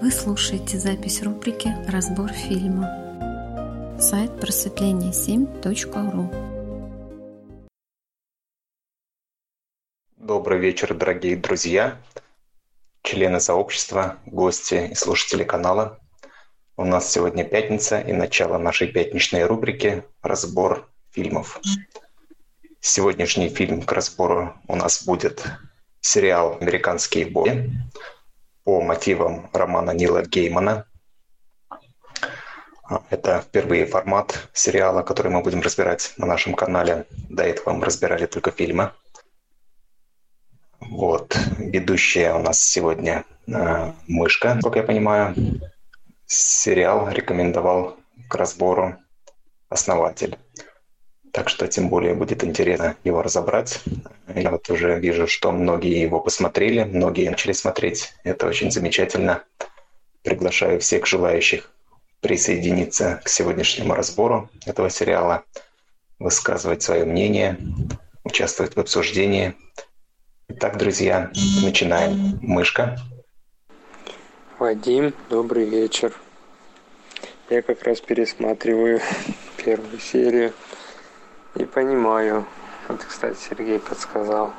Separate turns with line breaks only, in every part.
Вы слушаете запись рубрики «Разбор фильма». Сайт просветление7.ру
Добрый вечер, дорогие друзья, члены сообщества, гости и слушатели канала. У нас сегодня пятница и начало нашей пятничной рубрики «Разбор фильмов». Сегодняшний фильм к разбору у нас будет сериал «Американские бои» по мотивам романа Нила Геймана. Это впервые формат сериала, который мы будем разбирать на нашем канале. До этого мы разбирали только фильмы. Вот. Ведущая у нас сегодня э, Мышка, как я понимаю. Сериал рекомендовал к разбору основатель. Так что тем более будет интересно его разобрать. Я вот уже вижу, что многие его посмотрели, многие начали смотреть. Это очень замечательно. Приглашаю всех желающих присоединиться к сегодняшнему разбору этого сериала, высказывать свое мнение, участвовать в обсуждении. Итак, друзья, начинаем. Мышка.
Вадим, добрый вечер. Я как раз пересматриваю первую серию не понимаю. Это, кстати, Сергей подсказал.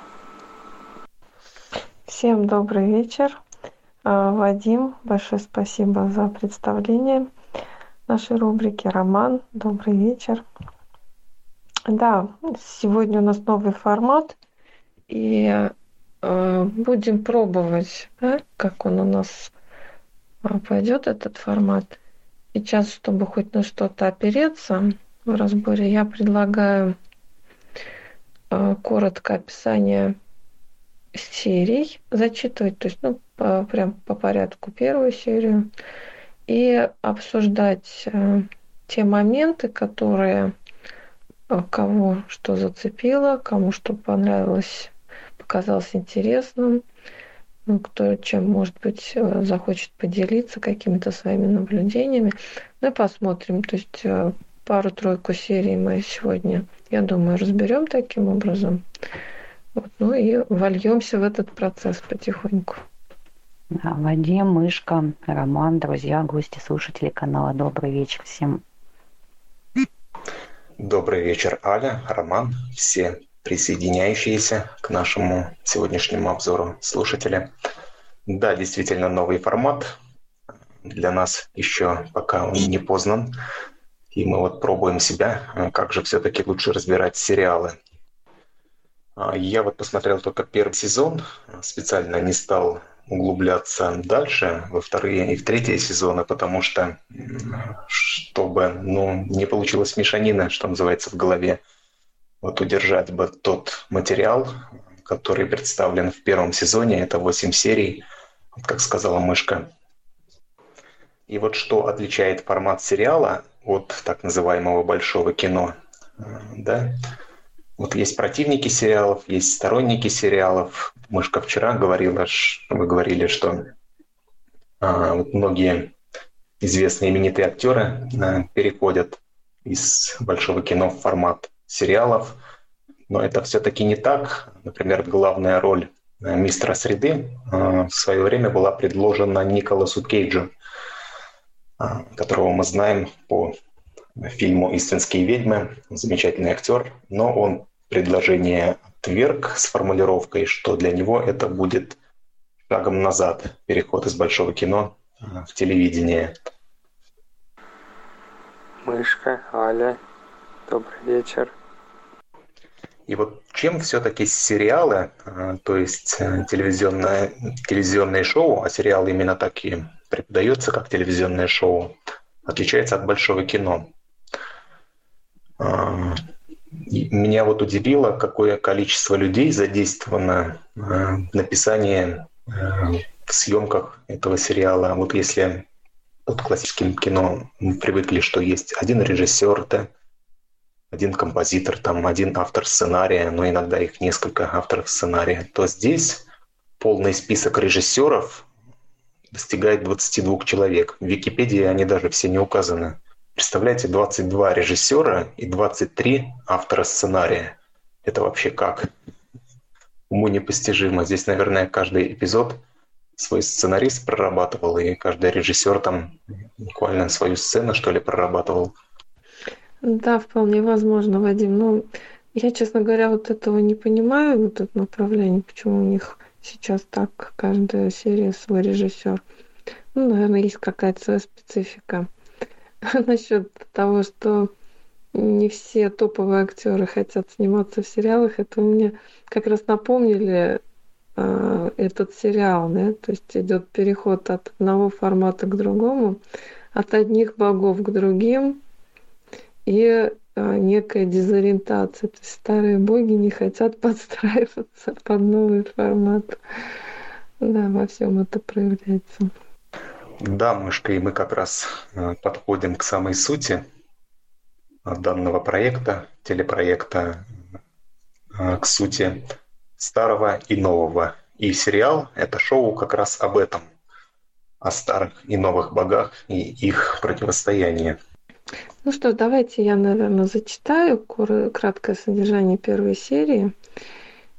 Всем добрый вечер. А, Вадим, большое спасибо за представление нашей рубрики. Роман, добрый вечер. Да, сегодня у нас новый формат, и э, будем пробовать, да, как он у нас а, пойдет, этот формат. Сейчас, чтобы хоть на что-то опереться, в разборе я предлагаю э, коротко описание серий зачитывать, то есть ну, по, прям по порядку первую серию, и обсуждать э, те моменты, которые э, кого что зацепило, кому что понравилось, показалось интересным, ну, кто чем, может быть, захочет поделиться какими-то своими наблюдениями. Ну посмотрим. То есть пару-тройку серий мы сегодня, я думаю, разберем таким образом. Вот, ну и вольемся в этот процесс потихоньку.
Да, Вадим, Мышка, Роман, друзья, гости, слушатели канала. Добрый вечер всем.
Добрый вечер, Аля, Роман, все присоединяющиеся к нашему сегодняшнему обзору слушатели. Да, действительно новый формат. Для нас еще пока он не познан. И мы вот пробуем себя, э, как же все-таки лучше разбирать сериалы. А, я вот посмотрел только первый сезон, специально не стал углубляться дальше во вторые и в третьи сезоны, потому что чтобы ну, не получилось мешанина, что называется, в голове, вот удержать бы тот материал, который представлен в первом сезоне, это 8 серий, как сказала Мышка. И вот что отличает формат сериала от так называемого большого кино. Да? Вот есть противники сериалов, есть сторонники сериалов. Мышка вчера говорила, вы говорили, что а, вот многие известные именитые актеры а, переходят из большого кино в формат сериалов. Но это все-таки не так. Например, главная роль а, мистера Среды а, в свое время была предложена Николасу Кейджу. А, которого мы знаем по фильму «Истинские ведьмы». Замечательный актер, но он предложение отверг с формулировкой, что для него это будет шагом назад, переход из большого кино а, в телевидение.
Мышка, Аля, добрый вечер.
И вот чем все-таки сериалы, а, то есть э, телевизионное, телевизионные шоу, а сериал именно так и преподается как телевизионное шоу, отличается от большого кино. А, меня вот удивило, какое количество людей задействовано а, в написании, в съемках этого сериала. Вот если вот классическим кино мы привыкли, что есть один режиссер, да, один композитор, там один автор сценария, но иногда их несколько авторов сценария, то здесь полный список режиссеров достигает 22 человек. В Википедии они даже все не указаны. Представляете, 22 режиссера и 23 автора сценария. Это вообще как? Уму непостижимо. Здесь, наверное, каждый эпизод свой сценарист прорабатывал, и каждый режиссер там буквально свою сцену, что ли, прорабатывал.
Да, вполне возможно, Вадим. Ну, я, честно говоря, вот этого не понимаю, вот это направление, почему у них сейчас так каждая серия свой режиссер. Ну, наверное, есть какая-то своя специфика. Насчет того, что не все топовые актеры хотят сниматься в сериалах, это мне как раз напомнили э, этот сериал, да, то есть идет переход от одного формата к другому, от одних богов к другим, и некая дезориентация. То есть старые боги не хотят подстраиваться под новый формат. Да, во всем это проявляется.
Да, мышка, и мы как раз э, подходим к самой сути данного проекта, телепроекта, к сути старого и нового. И сериал – это шоу как раз об этом, о старых и новых богах и их противостоянии.
Ну что, давайте я, наверное, зачитаю краткое содержание первой серии.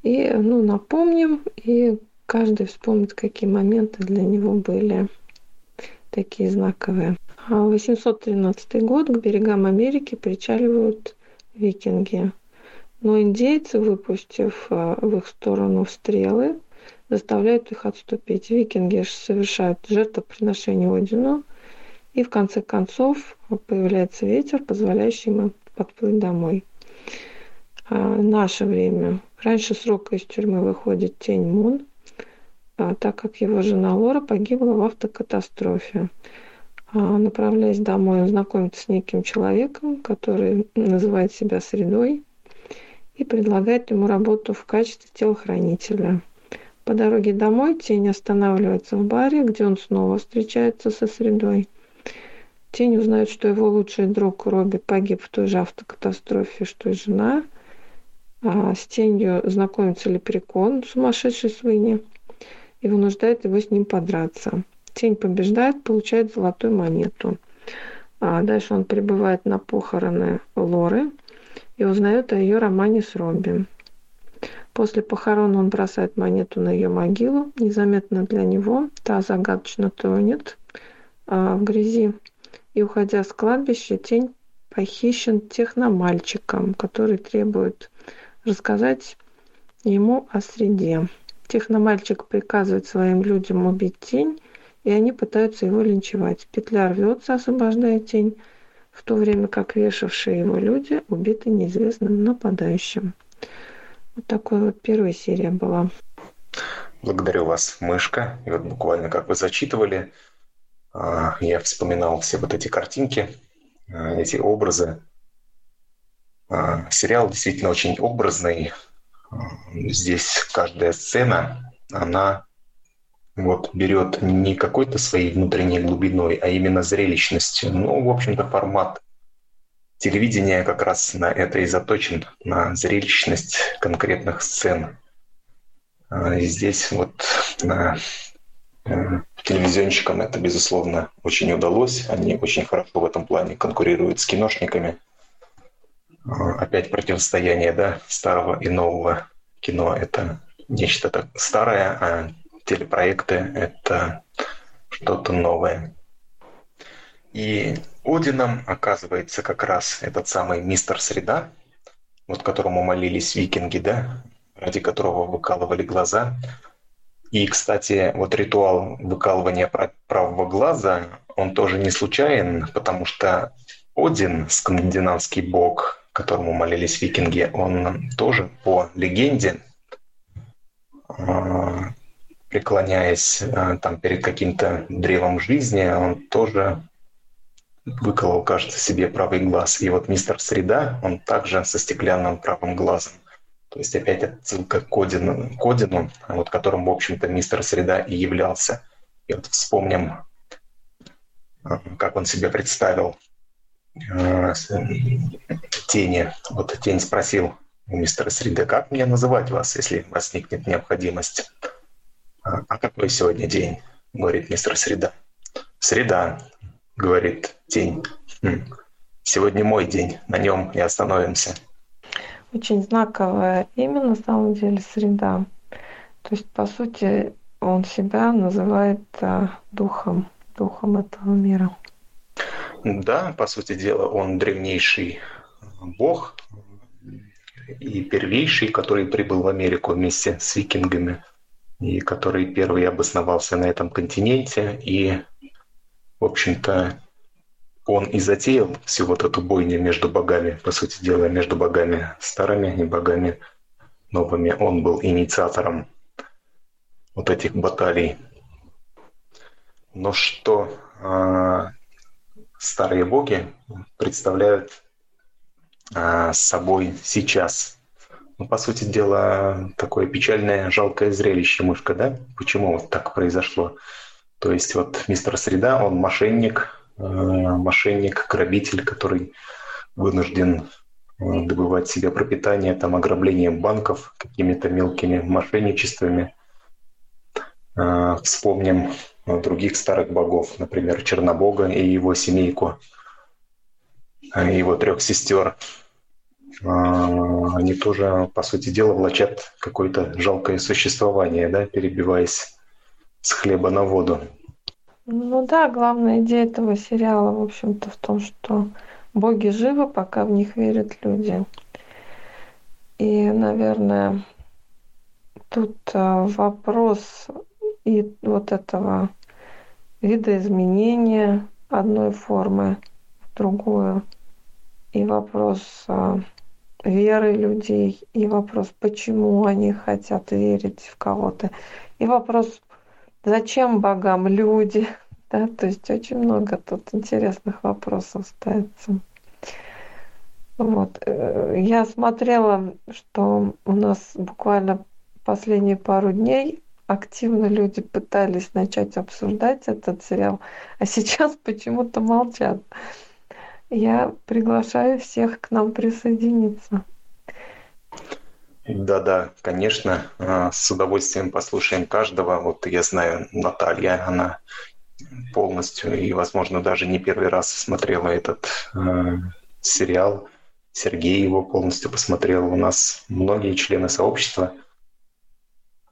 И, ну, напомним, и каждый вспомнит, какие моменты для него были такие знаковые. 813 а год к берегам Америки причаливают викинги. Но индейцы, выпустив а, в их сторону стрелы, заставляют их отступить. Викинги совершают жертвоприношение Одину, и в конце концов появляется ветер, позволяющий им подплыть домой. А наше время. Раньше срока из тюрьмы выходит Тень Мун, а, так как его жена Лора погибла в автокатастрофе. А, направляясь домой, он знакомится с неким человеком, который называет себя средой и предлагает ему работу в качестве телохранителя. По дороге домой Тень останавливается в баре, где он снова встречается со средой. Тень узнает, что его лучший друг Робби погиб в той же автокатастрофе, что и жена. А с тенью знакомится Лепрекон, сумасшедший свиньи и вынуждает его с ним подраться. Тень побеждает, получает золотую монету. А дальше он прибывает на похороны Лоры и узнает о ее романе с Робби. После похорон он бросает монету на ее могилу. Незаметно для него та загадочно тонет а, в грязи. И, уходя с кладбища, тень похищен техномальчиком, который требует рассказать ему о среде. Техномальчик приказывает своим людям убить тень, и они пытаются его линчевать. Петля рвется, освобождая тень, в то время как вешавшие его люди убиты неизвестным нападающим. Вот такой вот первая серия была.
Благодарю вас, мышка. И вот буквально как вы зачитывали, я вспоминал все вот эти картинки, а, эти образы. А, сериал действительно очень образный, здесь каждая сцена, она вот берет не какой-то своей внутренней глубиной, а именно зрелищностью. Ну, в общем-то, формат телевидения как раз на это и заточен, на зрелищность конкретных сцен. А, и здесь вот на э, телевизионщикам это, безусловно, очень удалось. Они очень хорошо в этом плане конкурируют с киношниками – опять противостояние да, старого и нового кино. Это нечто так старое, а телепроекты — это что-то новое. И Одином оказывается как раз этот самый мистер Среда, вот которому молились викинги, да, ради которого выкалывали глаза. И, кстати, вот ритуал выкалывания правого глаза, он тоже не случайен, потому что Один, скандинавский бог которому молились викинги, он тоже по легенде, а, преклоняясь а, там перед каким-то древом жизни, он тоже выколол, кажется, себе правый глаз. И вот мистер Среда, он также со стеклянным правым глазом. То есть опять отсылка к Одину, к Одину вот которым, в общем-то, мистер Среда и являлся. И вот вспомним, а, как он себя представил Э, тени. Вот тень спросил у мистера Среды, как мне называть вас, если возникнет необходимость? А, а какой сегодня день? Говорит мистер Среда. Среда, говорит тень. Хм. Сегодня мой день, на нем и остановимся.
Очень знаковое имя на самом деле среда. То есть, по сути, он себя называет духом, духом этого мира.
Да, по сути дела, он древнейший бог и первейший, который прибыл в Америку вместе с викингами, и который первый обосновался на этом континенте. И, в общем-то, он и затеял всю вот эту бойню между богами, по сути дела, между богами старыми и богами новыми. Он был инициатором вот этих баталий. Но что а, старые боги представляют а, собой сейчас. Ну, по сути дела, такое печальное, жалкое зрелище мышка, да? Почему вот так произошло? То есть вот мистер Среда, он мошенник, э, мошенник, грабитель, который вынужден э, добывать себе пропитание там ограблением банков, какими-то мелкими мошенничествами. Э, вспомним других старых богов, например, Чернобога и его семейку, его трех сестер. Они тоже, по сути дела, влачат какое-то жалкое существование, да, перебиваясь с хлеба на воду.
Ну да, главная идея этого сериала, в общем-то, в том, что боги живы, пока в них верят люди. И, наверное, тут а, вопрос и вот этого видоизменения одной формы в другую, и вопрос а, веры людей, и вопрос, почему они хотят верить в кого-то, и вопрос, зачем богам люди, да, то есть очень много тут интересных вопросов ставится. Вот. Э, я смотрела, что у нас буквально последние пару дней активно люди пытались начать обсуждать этот сериал, а сейчас почему-то молчат. Я приглашаю всех к нам присоединиться.
Да-да, конечно, а, с удовольствием послушаем каждого. Вот я знаю, Наталья, она полностью и, возможно, даже не первый раз смотрела этот э, сериал. Сергей его полностью посмотрел. У нас многие члены сообщества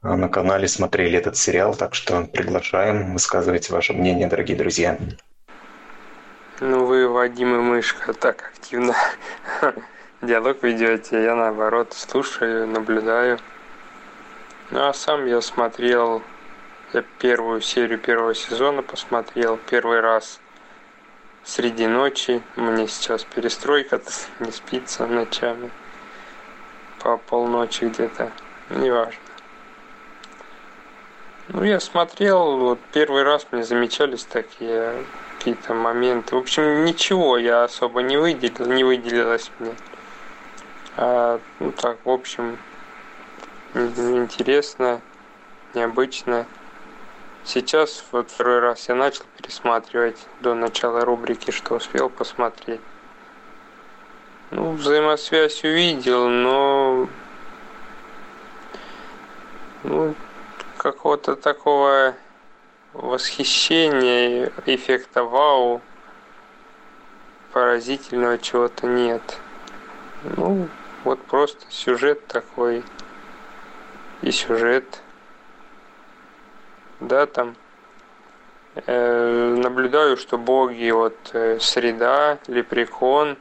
а, на канале смотрели этот сериал, так что приглашаем, высказывайте ваше мнение, дорогие друзья.
Ну вы, Вадим и Мышка, так активно диалог ведете. Я наоборот слушаю, наблюдаю. Ну а сам я смотрел, я первую серию первого сезона посмотрел первый раз среди ночи. Мне сейчас перестройка, не спится ночами. По полночи где-то. Неважно. Ну, я смотрел, вот первый раз мне замечались такие какие-то моменты. В общем, ничего я особо не выделил, не выделилось мне. А, ну так, в общем, интересно, необычно. Сейчас вот второй раз я начал пересматривать до начала рубрики, что успел посмотреть. Ну, взаимосвязь увидел, но ну, какого-то такого восхищения, эффекта вау, поразительного чего-то нет. Ну, вот просто сюжет такой. И сюжет. Да, там э, наблюдаю, что боги, вот э, среда, лепрекон,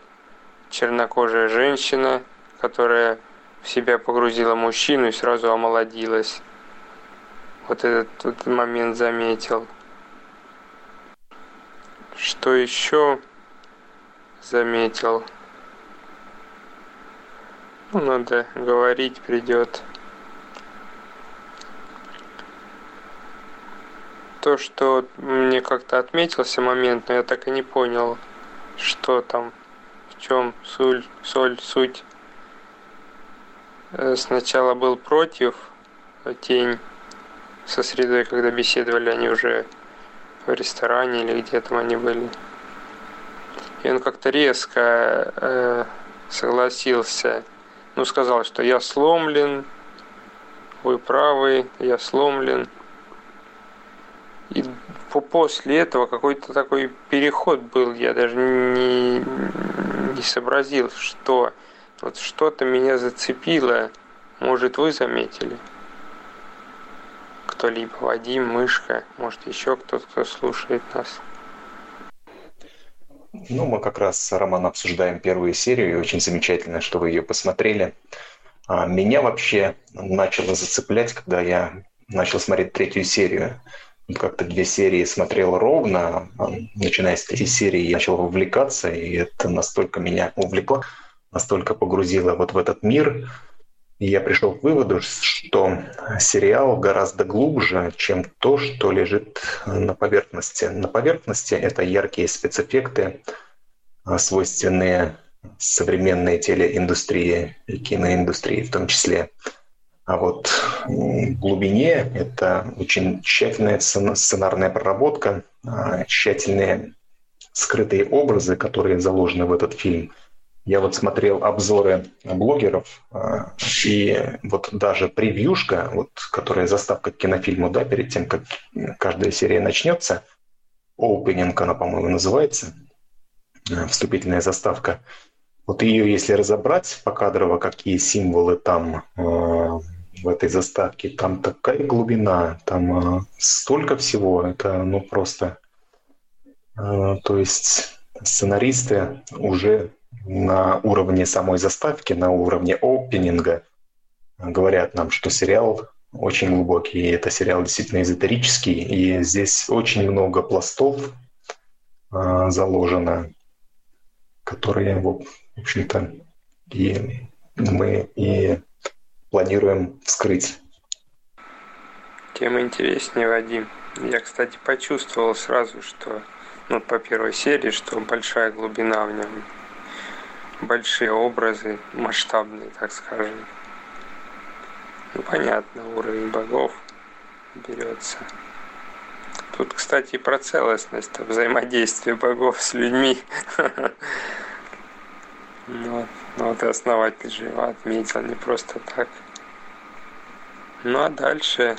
чернокожая женщина, которая в себя погрузила мужчину и сразу омолодилась вот этот, этот момент заметил. Что еще заметил? Ну, надо говорить придет. То, что мне как-то отметился момент, но я так и не понял, что там, в чем соль, соль суть. Э, сначала был против, тень со средой, когда беседовали они уже в ресторане или где там они были. И он как-то резко э, согласился, ну сказал, что я сломлен, вы правы, я сломлен. И после этого какой-то такой переход был, я даже не, не сообразил, что вот что-то меня зацепило, может вы заметили кто-либо, Вадим, Мышка, может еще кто-то, кто слушает нас.
Ну, мы как раз, Роман, обсуждаем первую серию, и очень замечательно, что вы ее посмотрели. А меня вообще начало зацеплять, когда я начал смотреть третью серию. Как-то две серии смотрел ровно, а начиная с третьей серии я начал вовлекаться, и это настолько меня увлекло, настолько погрузило вот в этот мир, я пришел к выводу, что сериал гораздо глубже, чем то, что лежит на поверхности. На поверхности это яркие спецэффекты, а, свойственные современной телеиндустрии и киноиндустрии в том числе. А вот в глубине это очень тщательная сценарная проработка, а, тщательные скрытые образы, которые заложены в этот фильм – я вот смотрел обзоры блогеров, а, и вот даже превьюшка, вот, которая заставка к кинофильму, да, перед тем, как каждая серия начнется, opening она, по-моему, называется, а, вступительная заставка. Вот ее, если разобрать покадрово, какие символы там э, в этой заставке, там такая глубина, там э, столько всего, это ну просто... Э, то есть сценаристы уже на уровне самой заставки, на уровне опенинга говорят нам, что сериал очень глубокий, и это сериал действительно эзотерический, и здесь очень много пластов э, заложено, которые, в общем-то, и мы и планируем вскрыть.
Тем интереснее, Вадим. Я, кстати, почувствовал сразу, что ну, по первой серии, что большая глубина в нем большие образы, масштабные, так скажем. Ну, понятно, уровень богов берется. Тут, кстати, про целостность, взаимодействие богов с людьми. Ну, ну, вот основатель же его отметил не просто так. Ну а дальше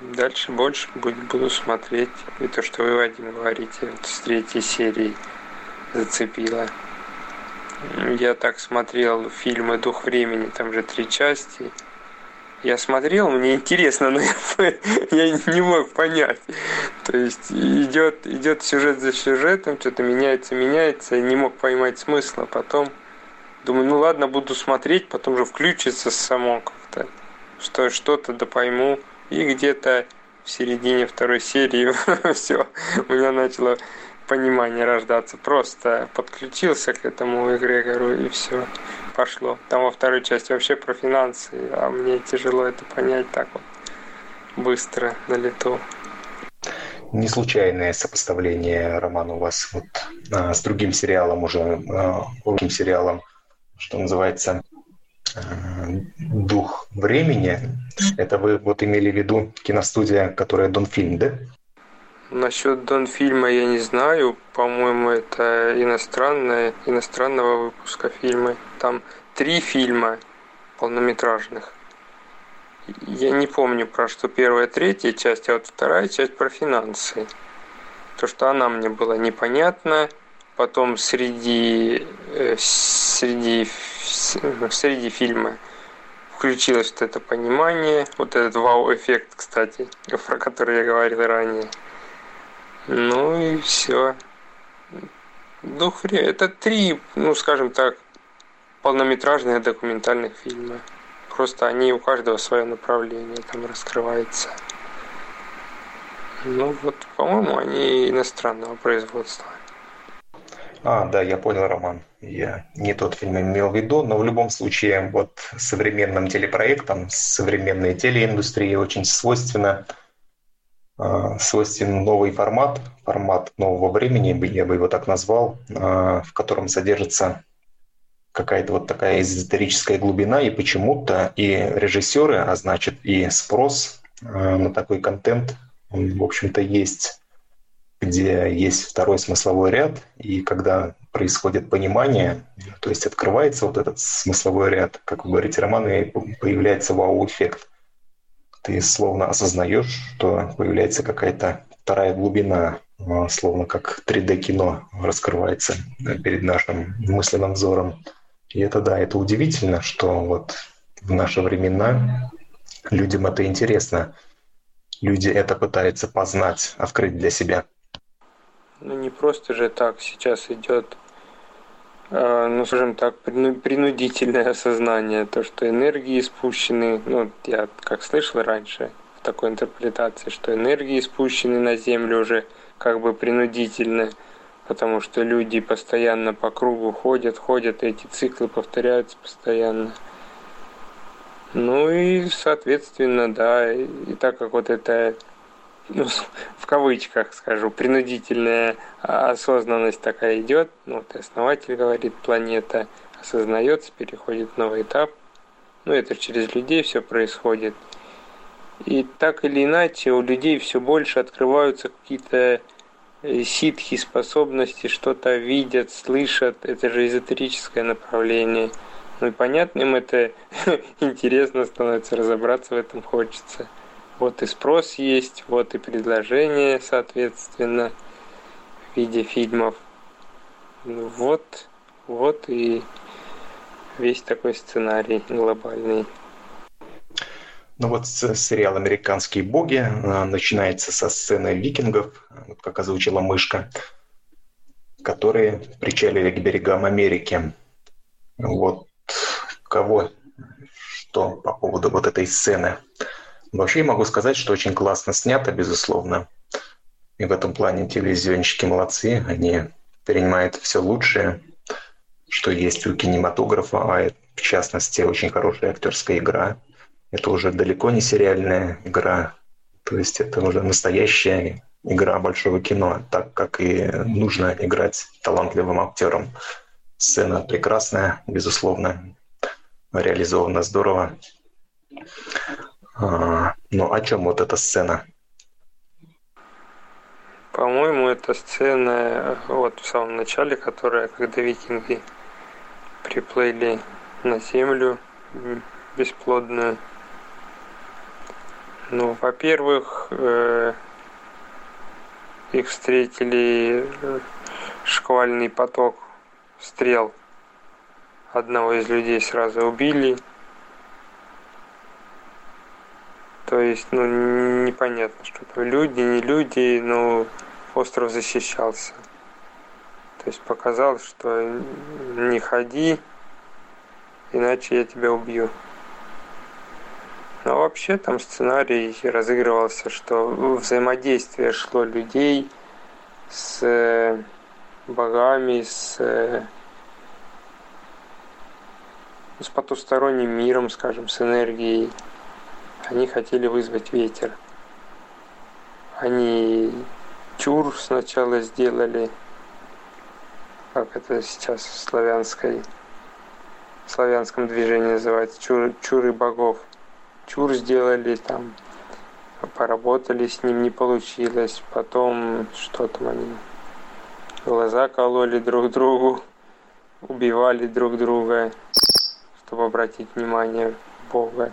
Дальше больше буду смотреть. И то, что вы, Вадим, говорите вот с третьей серии зацепило. Я так смотрел фильмы «Дух времени», там же три части. Я смотрел, мне интересно, но я, не мог понять. То есть идет, идет сюжет за сюжетом, что-то меняется, меняется, не мог поймать смысла. Потом думаю, ну ладно, буду смотреть, потом же включится само как-то, что что-то да пойму. И где-то в середине второй серии все, у меня начало понимание рождаться. Просто подключился к этому эгрегору и все, пошло. Там во второй части вообще про финансы, а мне тяжело это понять так вот быстро на лету.
Не случайное сопоставление, Роман, у вас вот а, с другим сериалом уже, а, другим сериалом, что называется, а, «Дух времени». Это вы вот имели в виду киностудия, которая Донфильм, да?
Насчет Донфильма я не знаю. По-моему, это иностранное, иностранного выпуска фильмы. Там три фильма полнометражных. Я не помню про что первая, третья часть, а вот вторая часть про финансы. То, что она мне была непонятна. Потом среди, э, среди, среди фильма включилось вот это понимание, вот этот вау-эффект, кстати, про который я говорил ранее. Ну и все. Ну, хрен. Это три, ну, скажем так, полнометражных документальных фильма. Просто они у каждого свое направление там раскрывается. Ну вот, по-моему, они иностранного производства.
А, да, я понял, Роман. Я не тот фильм имел в виду, но в любом случае вот современным телепроектам, современной телеиндустрии очень свойственно а, свойствен новый формат, формат нового времени, я бы его так назвал, а, в котором содержится какая-то вот такая эзотерическая глубина, и почему-то и режиссеры, а значит и спрос а, на такой контент, он, в общем-то, есть, где есть второй смысловой ряд, и когда происходит понимание, то есть открывается вот этот смысловой ряд, как вы говорите, Роман, и появляется вау-эффект – ты словно осознаешь, что появляется какая-то вторая глубина, а, словно как 3D-кино раскрывается перед нашим мысленным взором. И это да, это удивительно, что вот в наши времена людям это интересно. Люди это пытаются познать, открыть для себя.
Ну не просто же так сейчас идет, ну скажем так, принудительное осознание, то, что энергии спущены, ну я как слышал раньше в такой интерпретации, что энергии спущены на Землю уже как бы принудительно, потому что люди постоянно по кругу ходят, ходят, и эти циклы повторяются постоянно. Ну и, соответственно, да, и так как вот это, ну, в кавычках скажу, принудительная осознанность такая идет, ну, вот основатель говорит, планета осознается, переходит в новый этап, ну, это через людей все происходит. И так или иначе у людей все больше открываются какие-то э, ситхи, способности, что-то видят, слышат. Это же эзотерическое направление – ну и понятным это интересно становится, разобраться в этом хочется. Вот и спрос есть, вот и предложение, соответственно, в виде фильмов. Ну вот, вот и весь такой сценарий глобальный.
Ну вот сериал «Американские боги» а, начинается со сцены викингов, вот как озвучила мышка, которые причалили к берегам Америки. Вот кого что по поводу вот этой сцены. Вообще могу сказать, что очень классно снято, безусловно. И в этом плане телевизионщики молодцы. Они принимают все лучшее, что есть у кинематографа, а в частности очень хорошая актерская игра. Это уже далеко не сериальная игра, то есть это уже настоящая игра большого кино, так как и нужно играть талантливым актером. Сцена прекрасная, безусловно, реализовано здорово. А, ну, о чем вот эта сцена?
По-моему, эта сцена вот в самом начале, которая, когда викинги приплыли на землю бесплодную. Ну, во-первых, э, их встретили э, шквальный поток стрел – одного из людей сразу убили. То есть, ну, непонятно, что там люди, не люди, но остров защищался. То есть показал, что не ходи, иначе я тебя убью. Но вообще там сценарий разыгрывался, что взаимодействие шло людей с э, богами, с э, с потусторонним миром, скажем, с энергией. Они хотели вызвать ветер. Они чур сначала сделали, как это сейчас в славянской, в славянском движении называется, чур, чуры богов. Чур сделали там, поработали с ним, не получилось. Потом что там они, глаза кололи друг другу, убивали друг друга чтобы обратить внимание Бога.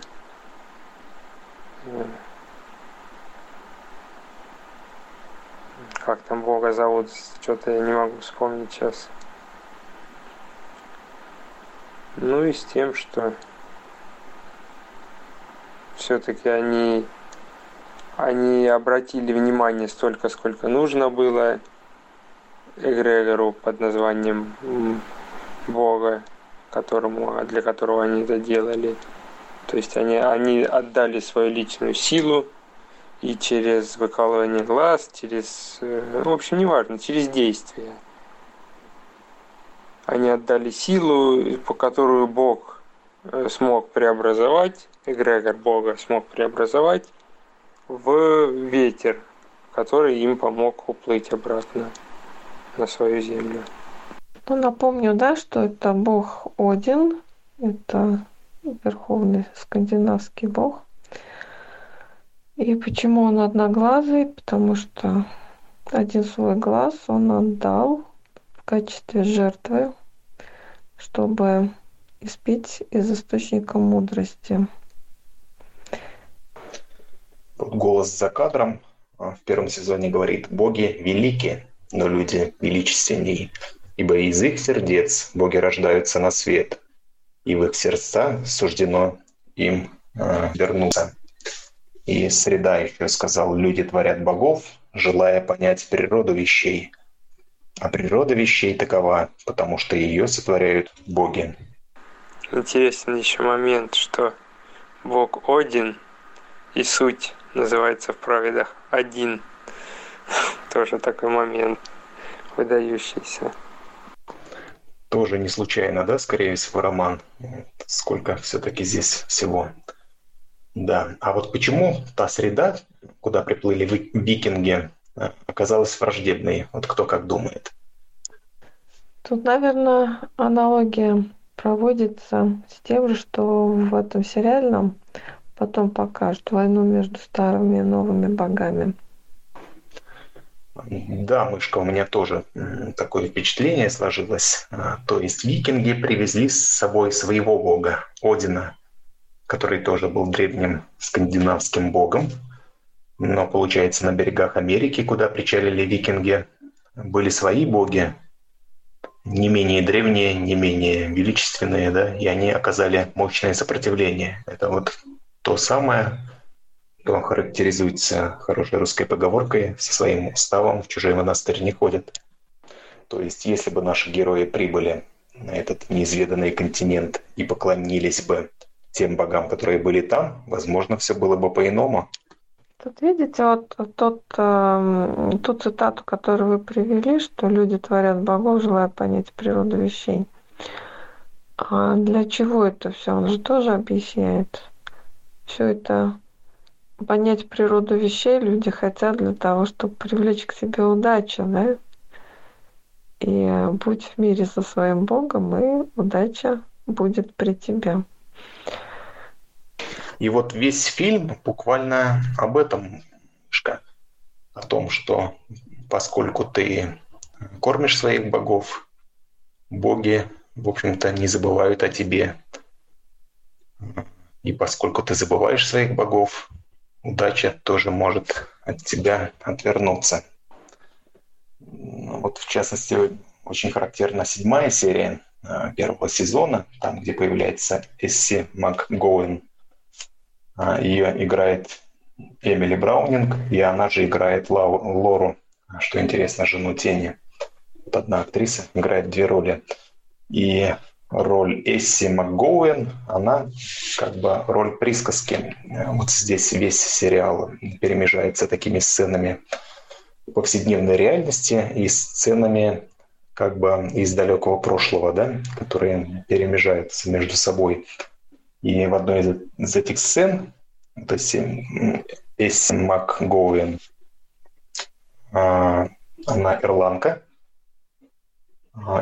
Как там Бога зовут, что-то я не могу вспомнить сейчас. Ну и с тем, что все-таки они, они обратили внимание столько, сколько нужно было эгрегору под названием Бога которому, для которого они это делали. То есть они, они отдали свою личную силу и через выкалывание глаз, через, э, в общем, неважно, через действие. Они отдали силу, по которую Бог э, смог преобразовать, эгрегор Бога смог преобразовать в ветер, который им помог уплыть обратно на свою землю.
Ну, напомню, да, что это бог Один, это верховный скандинавский бог. И почему он одноглазый? Потому что один свой глаз он отдал в качестве жертвы, чтобы испить из источника мудрости.
Голос за кадром а, в первом сезоне говорит «Боги велики, но люди величественней» ибо из их сердец боги рождаются на свет, и в их сердца суждено им э, вернуться. И среда еще сказал, люди творят богов, желая понять природу вещей. А природа вещей такова, потому что ее сотворяют боги.
Интересный еще момент, что бог Один и суть называется в праведах один. Тоже такой момент выдающийся.
Тоже не случайно, да, скорее всего, роман. Сколько все-таки здесь всего. Да, а вот почему та среда, куда приплыли викинги, оказалась враждебной? Вот кто как думает?
Тут, наверное, аналогия проводится с тем что в этом сериальном потом покажут войну между старыми и новыми богами.
Да, мышка, у меня тоже такое впечатление сложилось. А, то есть викинги привезли с собой своего бога, Одина, который тоже был древним скандинавским богом. Но, получается, на берегах Америки, куда причалили викинги, были свои боги, не менее древние, не менее величественные, да, и они оказали мощное сопротивление. Это вот то самое, что характеризуется хорошей русской поговоркой «со своим уставом в чужой монастырь не ходят». То есть, если бы наши герои прибыли на этот неизведанный континент и поклонились бы тем богам, которые были там, возможно, все было бы по-иному.
Тут видите, вот тот, э, ту цитату, которую вы привели, что люди творят богов, желая понять природу вещей. А для чего это все? Он же тоже объясняет. Все это понять природу вещей люди хотят для того, чтобы привлечь к себе удачу, да? И будь в мире со своим Богом, и удача будет при тебе.
И вот весь фильм буквально об этом, о том, что поскольку ты кормишь своих богов, боги, в общем-то, не забывают о тебе. И поскольку ты забываешь своих богов, удача тоже может от тебя отвернуться. Ну, вот в частности, очень характерна седьмая серия а, первого сезона, там, где появляется Эсси МакГоуэн. А, Ее играет Эмили Браунинг, и она же играет Лау, Лору, что интересно, жену Тени. Вот одна актриса играет две роли. И роль Эсси МакГоуэн, она как бы роль присказки. Вот здесь весь сериал перемежается такими сценами повседневной реальности и сценами как бы из далекого прошлого, да, которые перемежаются между собой. И в одной из, из этих сцен, то есть Эсси МакГоуэн, а, она ирландка,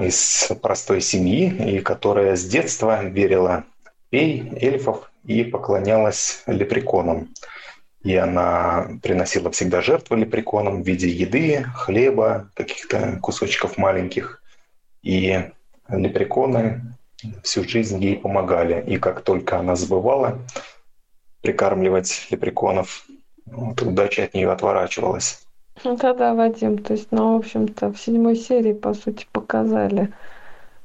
из простой семьи, и которая с детства верила в фей, эльфов и поклонялась лепреконам. И она приносила всегда жертвы лепреконам в виде еды, хлеба, каких-то кусочков маленьких. И лепреконы всю жизнь ей помогали. И как только она забывала прикармливать лепреконов, вот, удача от нее отворачивалась.
Да-да, Вадим, то есть, ну, в общем-то, в седьмой серии, по сути, показали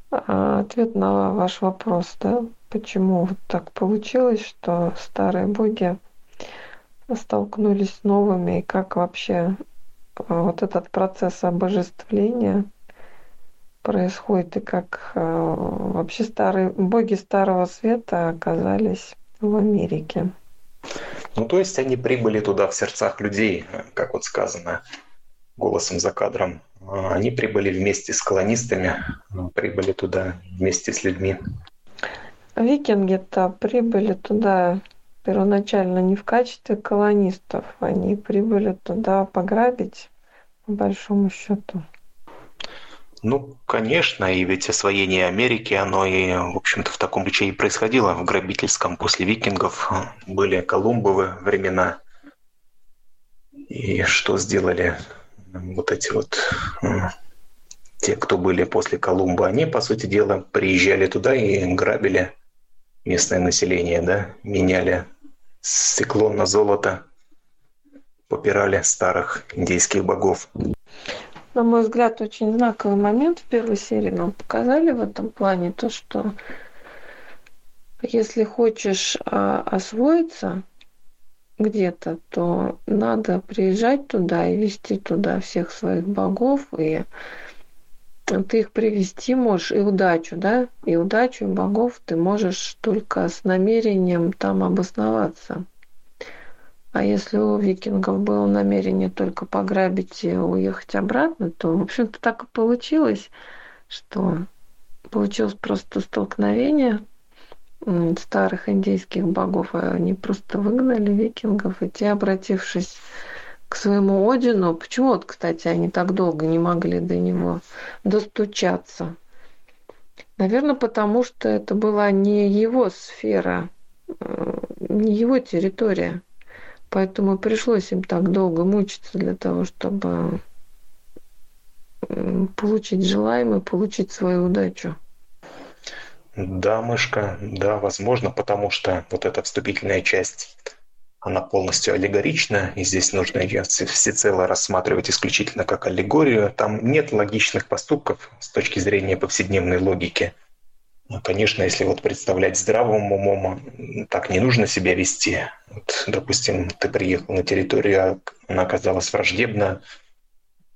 а, ответ на ваш вопрос, да, почему вот так получилось, что старые боги столкнулись с новыми, и как вообще а, вот этот процесс обожествления происходит, и как а, вообще старые боги Старого Света оказались в Америке.
Ну, то есть они прибыли туда в сердцах людей, как вот сказано голосом за кадром. Они прибыли вместе с колонистами, прибыли туда вместе с людьми.
Викинги-то прибыли туда первоначально не в качестве колонистов, они прибыли туда пограбить, по большому счету.
Ну, конечно, и ведь освоение Америки, оно и, в общем-то, в таком ключе и происходило. В грабительском после викингов были Колумбовы времена. И что сделали вот эти вот те, кто были после Колумба, они, по сути дела, приезжали туда и грабили местное население, да, меняли стекло на золото, попирали старых индейских богов
на мой взгляд, очень знаковый момент в первой серии нам показали в этом плане, то, что если хочешь а, освоиться, где-то, то надо приезжать туда и вести туда всех своих богов, и ты их привести можешь, и удачу, да, и удачу, богов ты можешь только с намерением там обосноваться. А если у викингов было намерение только пограбить и уехать обратно, то, в общем-то, так и получилось, что получилось просто столкновение старых индейских богов. Они просто выгнали викингов, и те, обратившись к своему Одину, почему вот, кстати, они так долго не могли до него достучаться? Наверное, потому что это была не его сфера, э, не его территория. Поэтому пришлось им так долго мучиться для того, чтобы получить желаемое, получить свою удачу.
Да, мышка, да, возможно, потому что вот эта вступительная часть, она полностью аллегорична, и здесь нужно ее всецело рассматривать исключительно как аллегорию. Там нет логичных поступков с точки зрения повседневной логики. Ну, конечно, если вот представлять здравым умом, так не нужно себя вести. Вот, допустим, ты приехал на территорию, а она оказалась враждебна,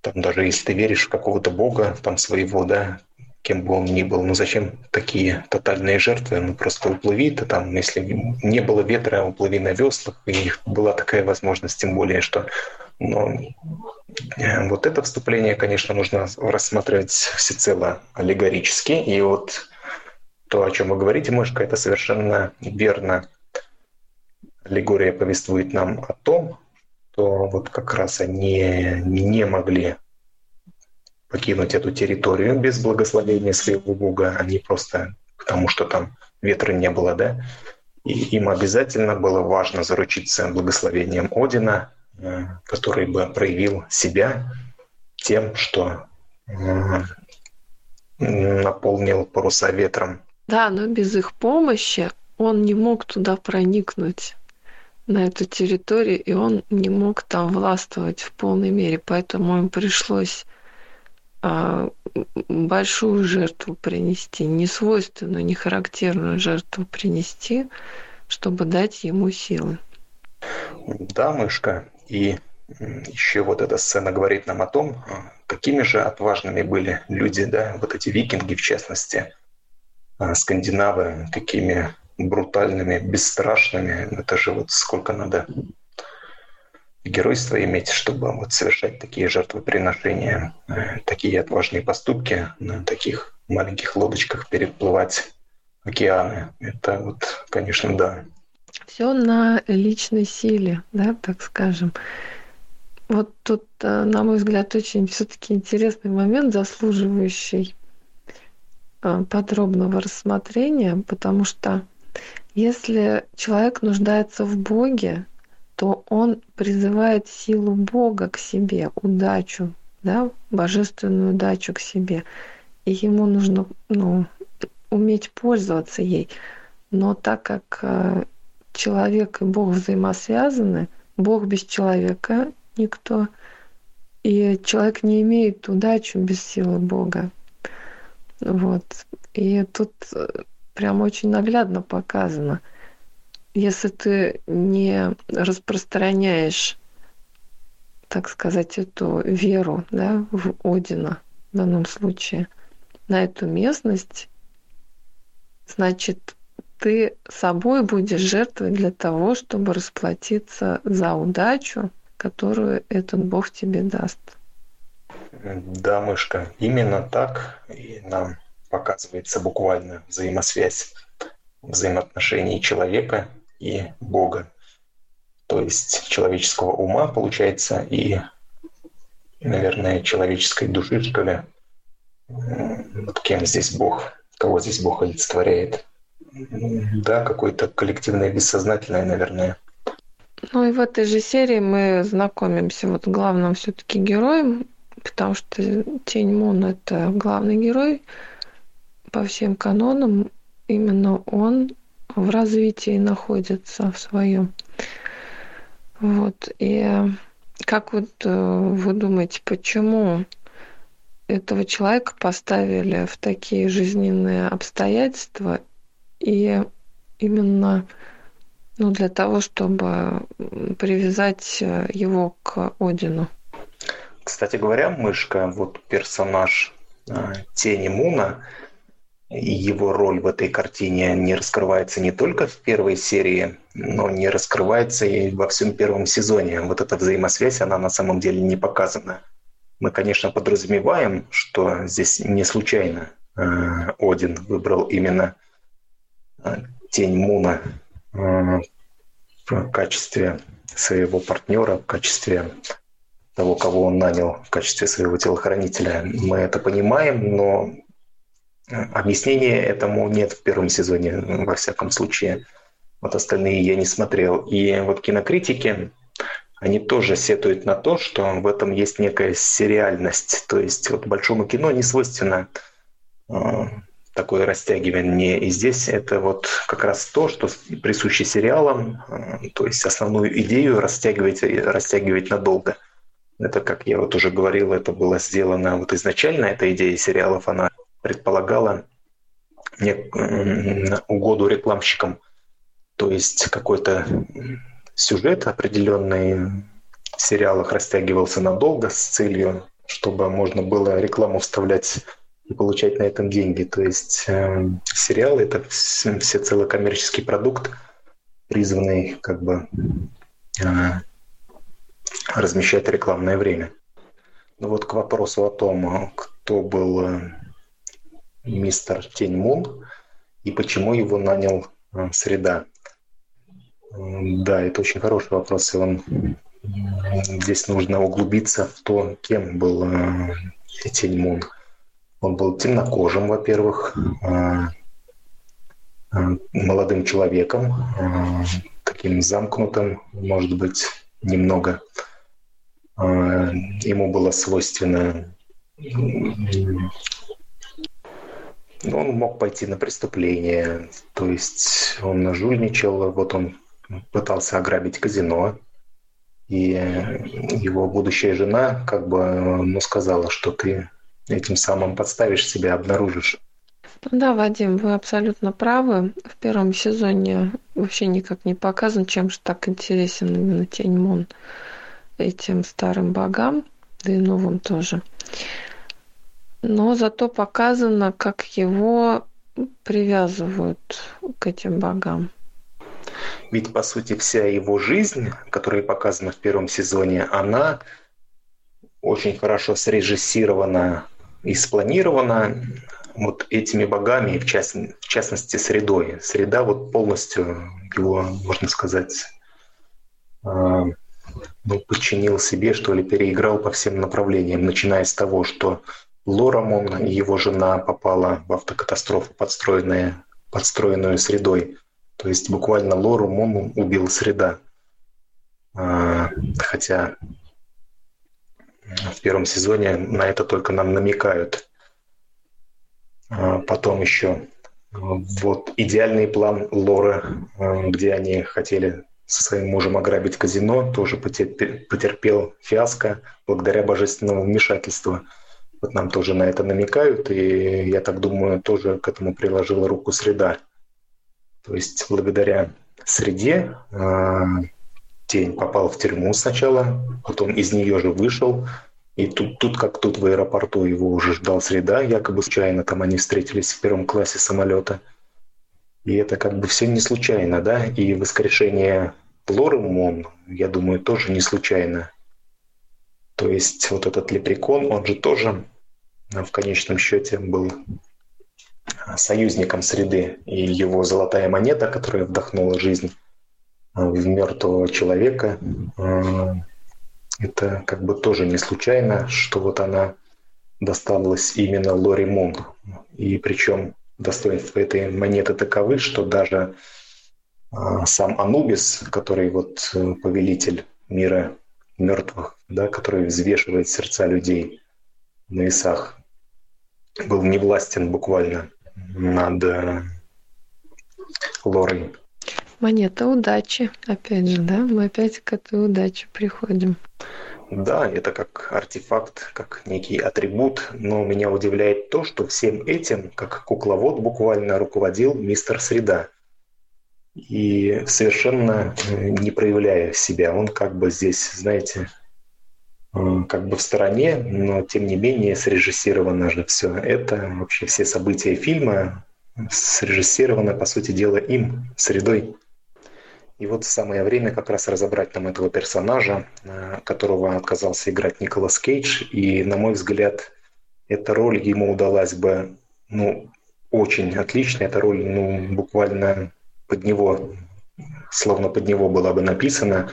там даже если ты веришь в какого-то бога, там своего, да, кем бы он ни был, ну зачем такие тотальные жертвы? Ну просто уплыви ты там, если не было ветра, уплыви на веслах, и была такая возможность, тем более, что но э, вот это вступление, конечно, нужно рассматривать всецело аллегорически. И вот то, о чем вы говорите, Мышка, это совершенно верно. Аллегория повествует нам о том, что вот как раз они не могли покинуть эту территорию без благословения своего Бога. Они просто потому, что там ветра не было, да, и им обязательно было важно заручиться благословением Одина, э, который бы проявил себя тем, что э, наполнил паруса ветром.
Да, но без их помощи он не мог туда проникнуть на эту территорию, и он не мог там властвовать в полной мере, поэтому им пришлось а, большую жертву принести, не свойственную, не характерную жертву принести, чтобы дать ему силы.
Да, мышка. И еще вот эта сцена говорит нам о том, а, какими же отважными были люди, да, вот эти викинги в частности, скандинавы, какими брутальными, бесстрашными. Это же вот сколько надо геройства иметь, чтобы вот совершать такие жертвоприношения, э, такие отважные поступки на таких маленьких лодочках переплывать океаны. Это вот, конечно, да.
Все на личной силе, да, так скажем. Вот тут, э, на мой взгляд, очень все-таки интересный момент, заслуживающий подробного рассмотрения, потому что если человек нуждается в Боге, то он призывает силу Бога к себе, удачу, да, божественную удачу к себе. И ему нужно ну, уметь пользоваться ей. Но так как э, человек и Бог взаимосвязаны, Бог без человека никто, и человек не имеет удачу без силы Бога. Вот. И тут э, прям очень наглядно показано. Если ты не распространяешь, так сказать, эту веру да, в Одина в данном случае на эту местность, значит, ты собой будешь жертвой для того, чтобы расплатиться за удачу, которую этот Бог тебе даст.
Да, мышка, именно так и нам показывается буквально взаимосвязь взаимоотношений человека и Бога. То есть человеческого ума, получается, и, наверное, человеческой души, что ли. Вот кем здесь Бог, кого здесь Бог олицетворяет. Да, какое-то коллективное бессознательное, наверное.
Ну и в этой же серии мы знакомимся вот главным все-таки героем, потому что Тень Мун это главный герой, по всем канонам именно он в развитии находится в своем. Вот. И как вот э, вы думаете, почему этого человека поставили в такие жизненные обстоятельства и именно ну, для того, чтобы привязать э, его к Одину.
Кстати говоря, мышка, вот персонаж э, Тени Муна, его роль в этой картине не раскрывается не только в первой серии, но не раскрывается и во всем первом сезоне. Вот эта взаимосвязь, она на самом деле не показана. Мы, конечно, подразумеваем, что здесь не случайно э, Один выбрал именно э, тень Муна в качестве своего партнера, в качестве того, кого он нанял в качестве своего телохранителя. Мы это понимаем, но Объяснения этому нет в первом сезоне, во всяком случае. Вот остальные я не смотрел. И вот кинокритики, они тоже сетуют на то, что в этом есть некая сериальность. То есть вот большому кино не свойственно э, такое растягивание. И здесь это вот как раз то, что присуще сериалам, э, то есть основную идею растягивать, растягивать надолго. Это, как я вот уже говорил, это было сделано вот изначально, эта идея сериалов, она предполагала угоду рекламщикам. То есть какой-то сюжет определенный в сериалах растягивался надолго с целью, чтобы можно было рекламу вставлять и получать на этом деньги. То есть э, сериалы это все целый коммерческий продукт, призванный как бы э, размещать рекламное время. Ну вот к вопросу о том, кто был э, мистер Тень Мун и почему его нанял э, Среда? Да, это очень хороший вопрос, и он здесь нужно углубиться в то, кем был э, Тень Мун. Он был темнокожим, во-первых, молодым человеком, таким замкнутым, может быть, немного. Ему было свойственно он мог пойти на преступление, то есть он нажульничал, вот он пытался ограбить казино, и его будущая жена как бы ну, сказала, что ты этим самым подставишь себя, обнаружишь.
Да, Вадим, вы абсолютно правы. В первом сезоне вообще никак не показан, чем же так интересен именно Тень Мун этим старым богам, да и новым тоже но зато показано, как его привязывают к этим богам.
Ведь, по сути, вся его жизнь, которая показана в первом сезоне, она очень хорошо срежиссирована и спланирована вот этими богами, в, част, в частности, средой. Среда вот полностью его, можно сказать, э, ну, подчинил себе, что ли, переиграл по всем направлениям, начиная с того, что Лорамон и его жена попала в автокатастрофу, подстроенная, подстроенную средой. То есть буквально Лору убил среда. А, хотя в первом сезоне на это только нам намекают. А, потом еще вот идеальный план Лоры, а, где они хотели со своим мужем ограбить казино, тоже потерпел фиаско благодаря божественному вмешательству – вот нам тоже на это намекают, и я так думаю, тоже к этому приложила руку среда. То есть благодаря среде э, Тень попал в тюрьму сначала, потом из нее же вышел, и тут, тут как тут в аэропорту его уже ждал среда, якобы случайно там они встретились в первом классе самолета. И это как бы все не случайно, да, и воскрешение Лоры Мон, я думаю, тоже не случайно. То есть вот этот лепрекон, он же тоже в конечном счете был союзником среды. И его золотая монета, которая вдохнула жизнь э, в мертвого человека, это как бы тоже не случайно, что вот она досталась именно Лори Мун. И причем достоинства этой монеты таковы, что даже э, сам Анубис, который вот повелитель мира мертвых, да, который взвешивает сердца людей на весах, был невластен буквально над э, Лорой.
Монета удачи, опять же, да? Мы опять к этой удаче приходим.
Да, это как артефакт, как некий атрибут, но меня удивляет то, что всем этим, как кукловод, буквально руководил мистер Среда. и совершенно не проявляя себя. Он как бы здесь, знаете, как бы в стороне, но тем не менее срежиссировано же все это. Вообще все события фильма срежиссированы, по сути дела, им, средой. И вот самое время как раз разобрать нам этого персонажа, э, которого отказался играть Николас Кейдж. И, на мой взгляд, эта роль ему удалась бы ну, очень отлично. Эта роль ну, буквально под него, словно под него была бы написана.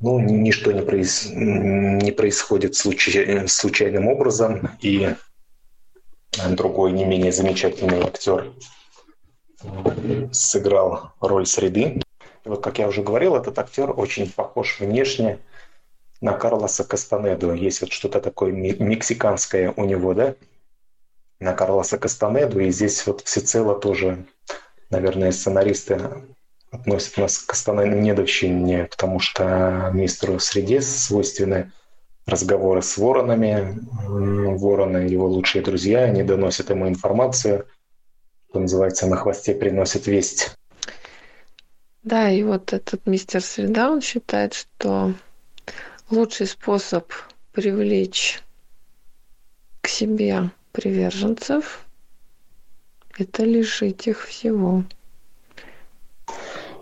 Ну, ничто не, проис... не происходит случай... случайным образом. И другой не менее замечательный актер сыграл роль среды. И вот, как я уже говорил, этот актер очень похож внешне на Карлоса Кастанеду. Есть вот что-то такое мексиканское у него, да, на Карлоса Кастанеду. И здесь вот всецело тоже, наверное, сценаристы относят нас к Кастанедовщине, потому что мистеру Среде свойственны разговоры с воронами. Вороны – его лучшие друзья, они доносят ему информацию, что называется, на хвосте приносят весть.
Да, и вот этот мистер Среда, он считает, что лучший способ привлечь к себе приверженцев – это лишить их всего.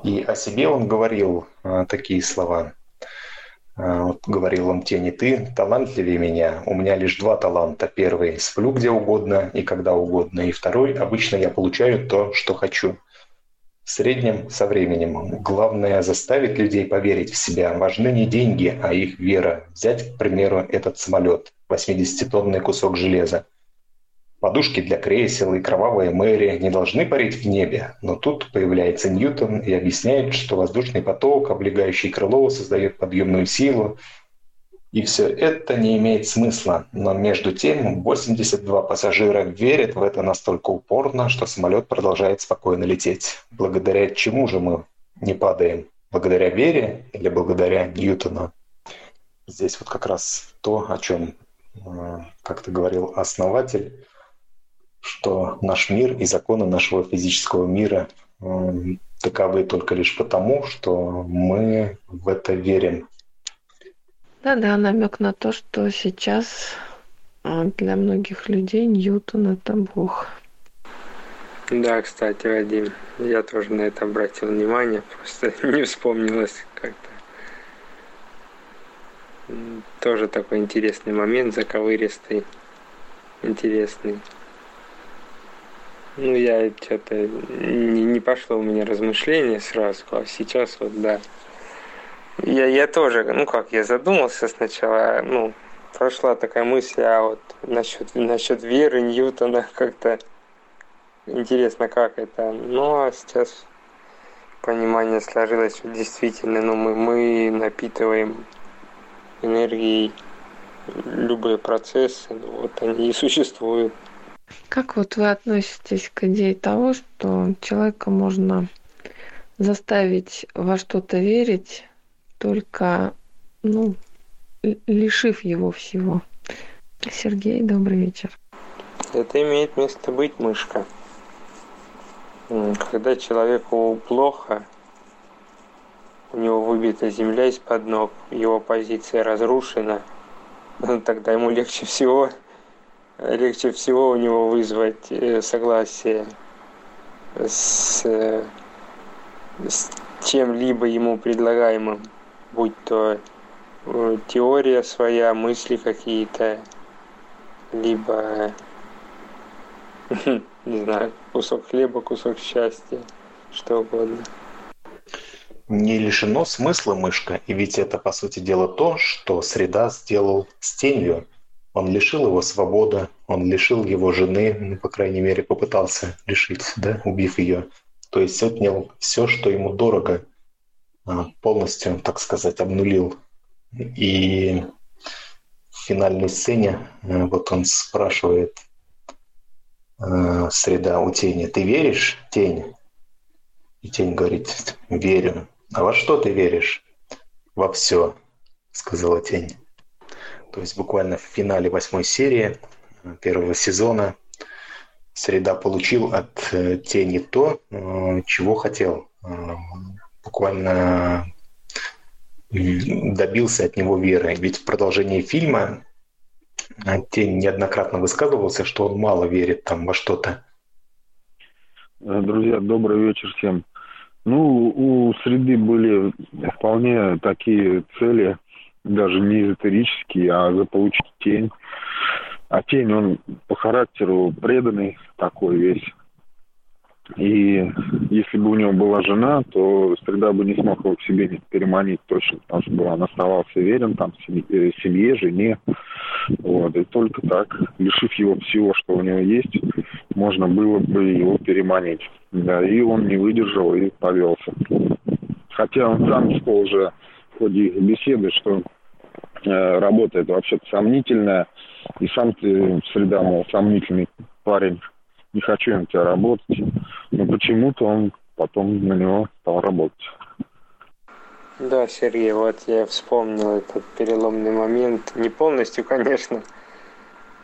И о себе он говорил а, такие слова. А, вот говорил он тени ты, талантливее меня. У меня лишь два таланта. Первый – сплю где угодно и когда угодно. И второй – обычно я получаю то, что хочу – в среднем со временем. Главное заставить людей поверить в себя. Важны не деньги, а их вера. Взять, к примеру, этот самолет, 80-тонный кусок железа. Подушки для кресел и кровавая Мэри не должны парить в небе, но тут появляется Ньютон и объясняет, что воздушный поток, облегающий крыло, создает подъемную силу, и все это не имеет смысла. Но между тем 82 пассажира верят в это настолько упорно, что самолет продолжает спокойно лететь. Благодаря чему же мы не падаем? Благодаря вере или благодаря Ньютону? Здесь вот как раз то, о чем, э, как ты говорил, основатель, что наш мир и законы нашего физического мира э, таковы только лишь потому, что мы в это верим.
Да-да, намек на то, что сейчас а, для многих людей Ньютон это Бог.
Да, кстати, Вадим, я тоже на это обратил внимание, просто не вспомнилось как-то. Тоже такой интересный момент, заковыристый, интересный. Ну, я что-то не, не пошло у меня размышление сразу, а сейчас вот, да, я, я тоже, ну как, я задумался сначала, ну, прошла такая мысль, а вот насчет, насчет веры Ньютона как-то интересно, как это. Ну, а сейчас понимание сложилось, что действительно, ну, мы, мы напитываем энергией любые процессы, ну, вот они и существуют.
Как вот вы относитесь к идее того, что человека можно заставить во что-то верить, только, ну, лишив его всего. Сергей, добрый вечер.
Это имеет место быть, мышка. Когда человеку плохо, у него выбита земля из-под ног, его позиция разрушена, тогда ему легче всего, легче всего у него вызвать э, согласие с, э, с чем-либо ему предлагаемым будь то э, теория своя, мысли какие-то, либо, не знаю, кусок хлеба, кусок счастья, что угодно.
Не лишено смысла мышка, и ведь это, по сути дела, то, что среда сделал с тенью. Он лишил его свободы, он лишил его жены, ну, по крайней мере, попытался лишить, да, убив ее. То есть отнял все, что ему дорого – полностью, так сказать, обнулил. И в финальной сцене э, вот он спрашивает э, среда у тени, ты веришь, тень? И тень говорит, верю. А во что ты веришь? Во все, сказала тень. То есть буквально в финале восьмой серии э, первого сезона Среда получил от тени то, чего хотел буквально добился от него веры. Ведь в продолжении фильма Тень неоднократно высказывался, что он мало верит там во что-то.
Друзья, добрый вечер всем. Ну, у среды были вполне такие цели, даже не эзотерические, а заполучить тень. А тень, он по характеру преданный такой весь. И если бы у него была жена, то тогда бы не смог его к себе переманить точно, потому что он оставался верен там семье, э, семье жене. Вот. И только так, лишив его всего, что у него есть, можно было бы его переманить. Да, и он не выдержал и повелся. Хотя он сам сказал уже в ходе их беседы, что э, работа вообще-то сомнительная, и сам ты среда, мол, сомнительный парень не хочу на тебя работать. Но почему-то он потом на него стал работать.
Да, Сергей, вот я вспомнил этот переломный момент. Не полностью, конечно.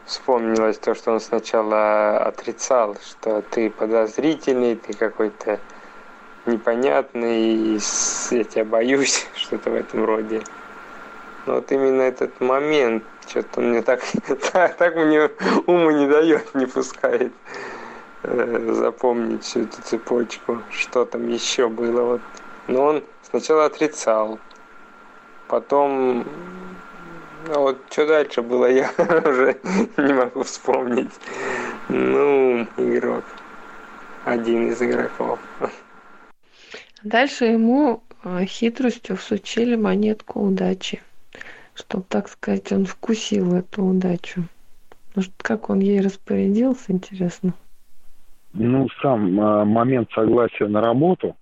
Вспомнилось то, что он сначала отрицал, что ты подозрительный, ты какой-то непонятный, я тебя боюсь, что-то в этом роде. Но вот именно этот момент, что-то мне так, так мне ума не дает, не пускает. Э, запомнить всю эту цепочку, что там еще было. Вот. Но он сначала отрицал, потом ну, вот что дальше было, я уже не могу вспомнить. Ну, игрок. Один из игроков.
Дальше ему э, хитростью всучили монетку удачи, чтобы, так сказать, он вкусил эту удачу. Может, как он ей распорядился, интересно
ну, сам э, момент согласия на работу,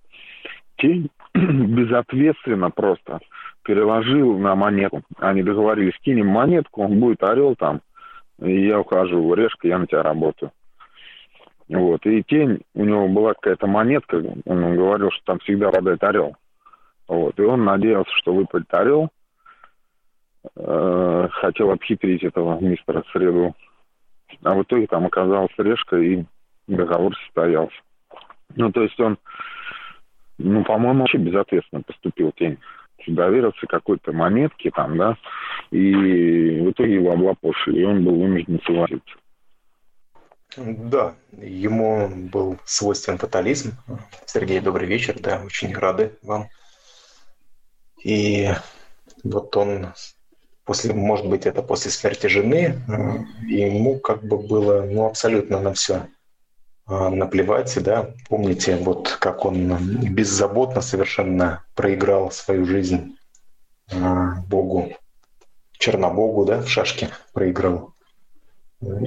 тень безответственно просто переложил на монету. Они договорились, кинем монетку, он будет орел там, и я ухожу, решка, я на тебя работаю. Вот, и тень, у него была какая-то монетка, он говорил, что там всегда падает орел. Вот, и он надеялся, что выпадет орел, э, хотел обхитрить этого мистера Среду. А в итоге там оказалась решка, и договор состоялся. Ну, то есть он, ну, по-моему, вообще безответственно поступил тень. Доверился какой-то монетке там, да, и в итоге его облапошили, и он был вынужден согласиться.
Да, ему был свойствен фатализм. Сергей, добрый вечер, да, очень рады вам. И вот он после, может быть, это после смерти жены, ему как бы было, ну, абсолютно на все наплевать, да, помните, вот как он беззаботно совершенно проиграл свою жизнь а, Богу, Чернобогу, да, в шашке проиграл.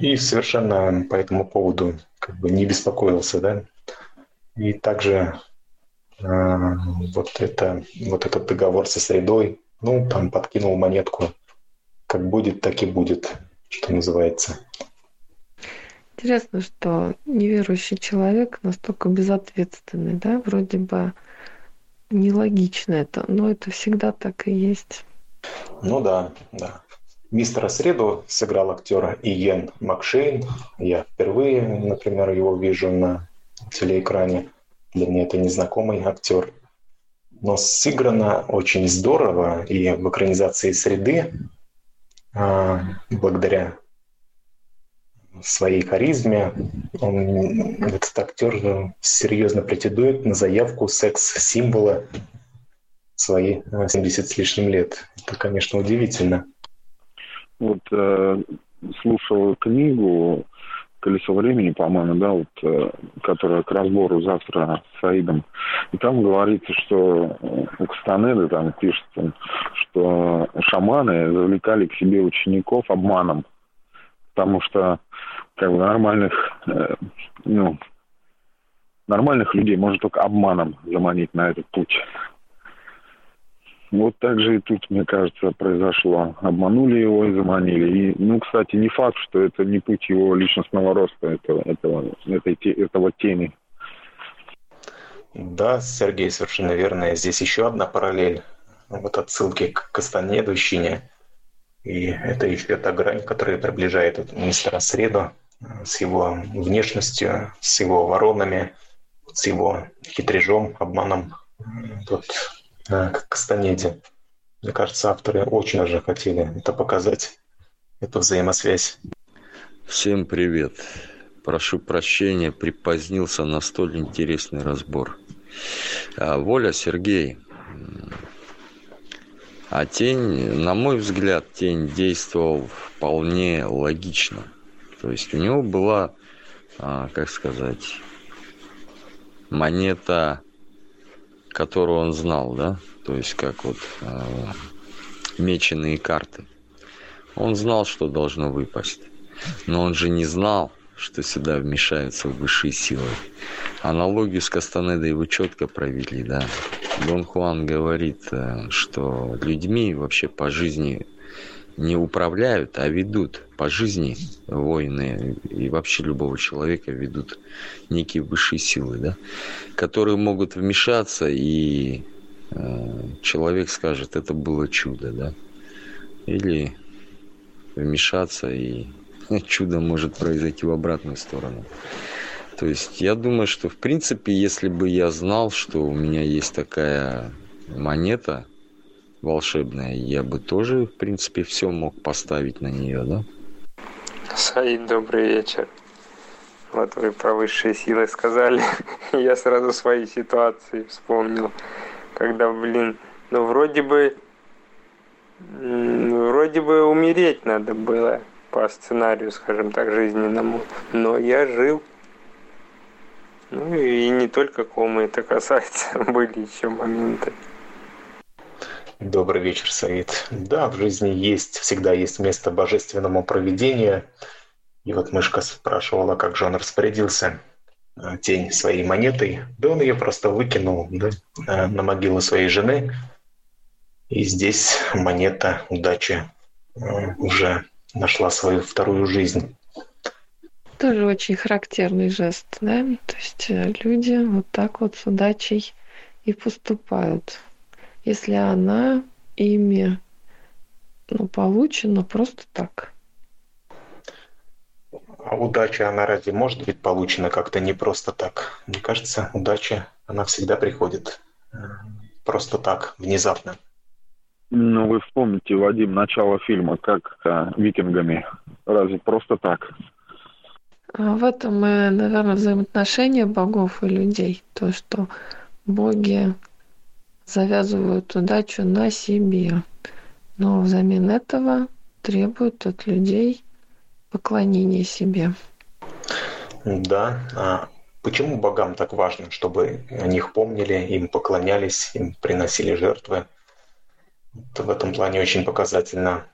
И совершенно по этому поводу как бы не беспокоился, да. И также э, вот, это, вот этот договор со средой, ну, там подкинул монетку, как будет, так и будет, что называется.
Интересно, что неверующий человек настолько безответственный, да, вроде бы нелогично это, но это всегда так и есть.
Ну да, да. Мистера Среду сыграл актер Иен Макшейн. Я впервые, например, его вижу на телеэкране. Для меня это незнакомый актер. Но сыграно очень здорово, и в экранизации «Среды» а, своей харизме. Он, этот актер серьезно претендует на заявку секс-символа свои 70 э, с лишним лет. Это, конечно, удивительно.
Вот э, слушал книгу «Колесо времени», по-моему, да, вот, э, которая к разбору завтра с Саидом. И там говорится, что э, у Кастанеды там пишется, что шаманы завлекали к себе учеников обманом потому что как бы нормальных, э, ну, нормальных людей можно только обманом заманить на этот путь. Вот так же и тут, мне кажется, произошло. Обманули его и заманили. И, ну, кстати, не факт, что это не путь его личностного роста, этого, этого, этой, этого тени.
Да, Сергей, совершенно верно. Здесь еще одна параллель. Вот отсылки к Кастанедовщине. И это еще та грань, которая приближает мистера Среду с его внешностью, с его воронами, с его хитрежом, обманом вот, э, к Кастанеде. Мне кажется, авторы очень уже хотели это показать, эту взаимосвязь.
Всем привет. Прошу прощения, припозднился на столь интересный разбор. А, Воля, Сергей. А тень, на мой взгляд, тень действовал вполне логично. То есть у него была, а, как сказать, монета, которую он знал, да? То есть как вот а, меченые карты. Он знал, что должно выпасть. Но он же не знал, что сюда вмешаются высшие силы. Аналогию с Кастанедой вы четко провели, да. Дон Хуан говорит, э, что людьми вообще по жизни не управляют, а ведут по жизни воины и вообще любого человека ведут некие высшие силы, да, которые могут вмешаться и э, человек скажет, это было чудо, да, или вмешаться и чудо может произойти в обратную сторону. То есть я думаю, что в принципе, если бы я знал, что у меня есть такая монета волшебная, я бы тоже, в принципе, все мог поставить на нее, да?
Саид, добрый вечер. Вот вы про высшие силы сказали. я сразу свои ситуации вспомнил. Когда, блин, ну вроде бы вроде бы умереть надо было по сценарию, скажем так, жизненному. Но я жил. Ну и не только комы это касается, были еще моменты.
Добрый вечер, Саид. Да, в жизни есть, всегда есть место божественному проведению. И вот мышка спрашивала, как же он распорядился э, тень своей монетой. Да он ее просто выкинул да, э, на могилу своей жены. И здесь монета удачи э, уже нашла свою вторую жизнь.
Тоже очень характерный жест, да? То есть люди вот так вот с удачей и поступают. Если она ими ну, получена просто так.
А удача, она разве может быть получена как-то не просто так? Мне кажется, удача, она всегда приходит э, просто так, внезапно.
Ну, вы вспомните, Вадим, начало фильма, как а, викингами. Разве просто так?
А в этом, наверное, взаимоотношения богов и людей. То, что боги завязывают удачу на себе. Но взамен этого требуют от людей поклонения себе.
Да. А почему богам так важно, чтобы о них помнили, им поклонялись, им приносили жертвы? в этом плане очень показательна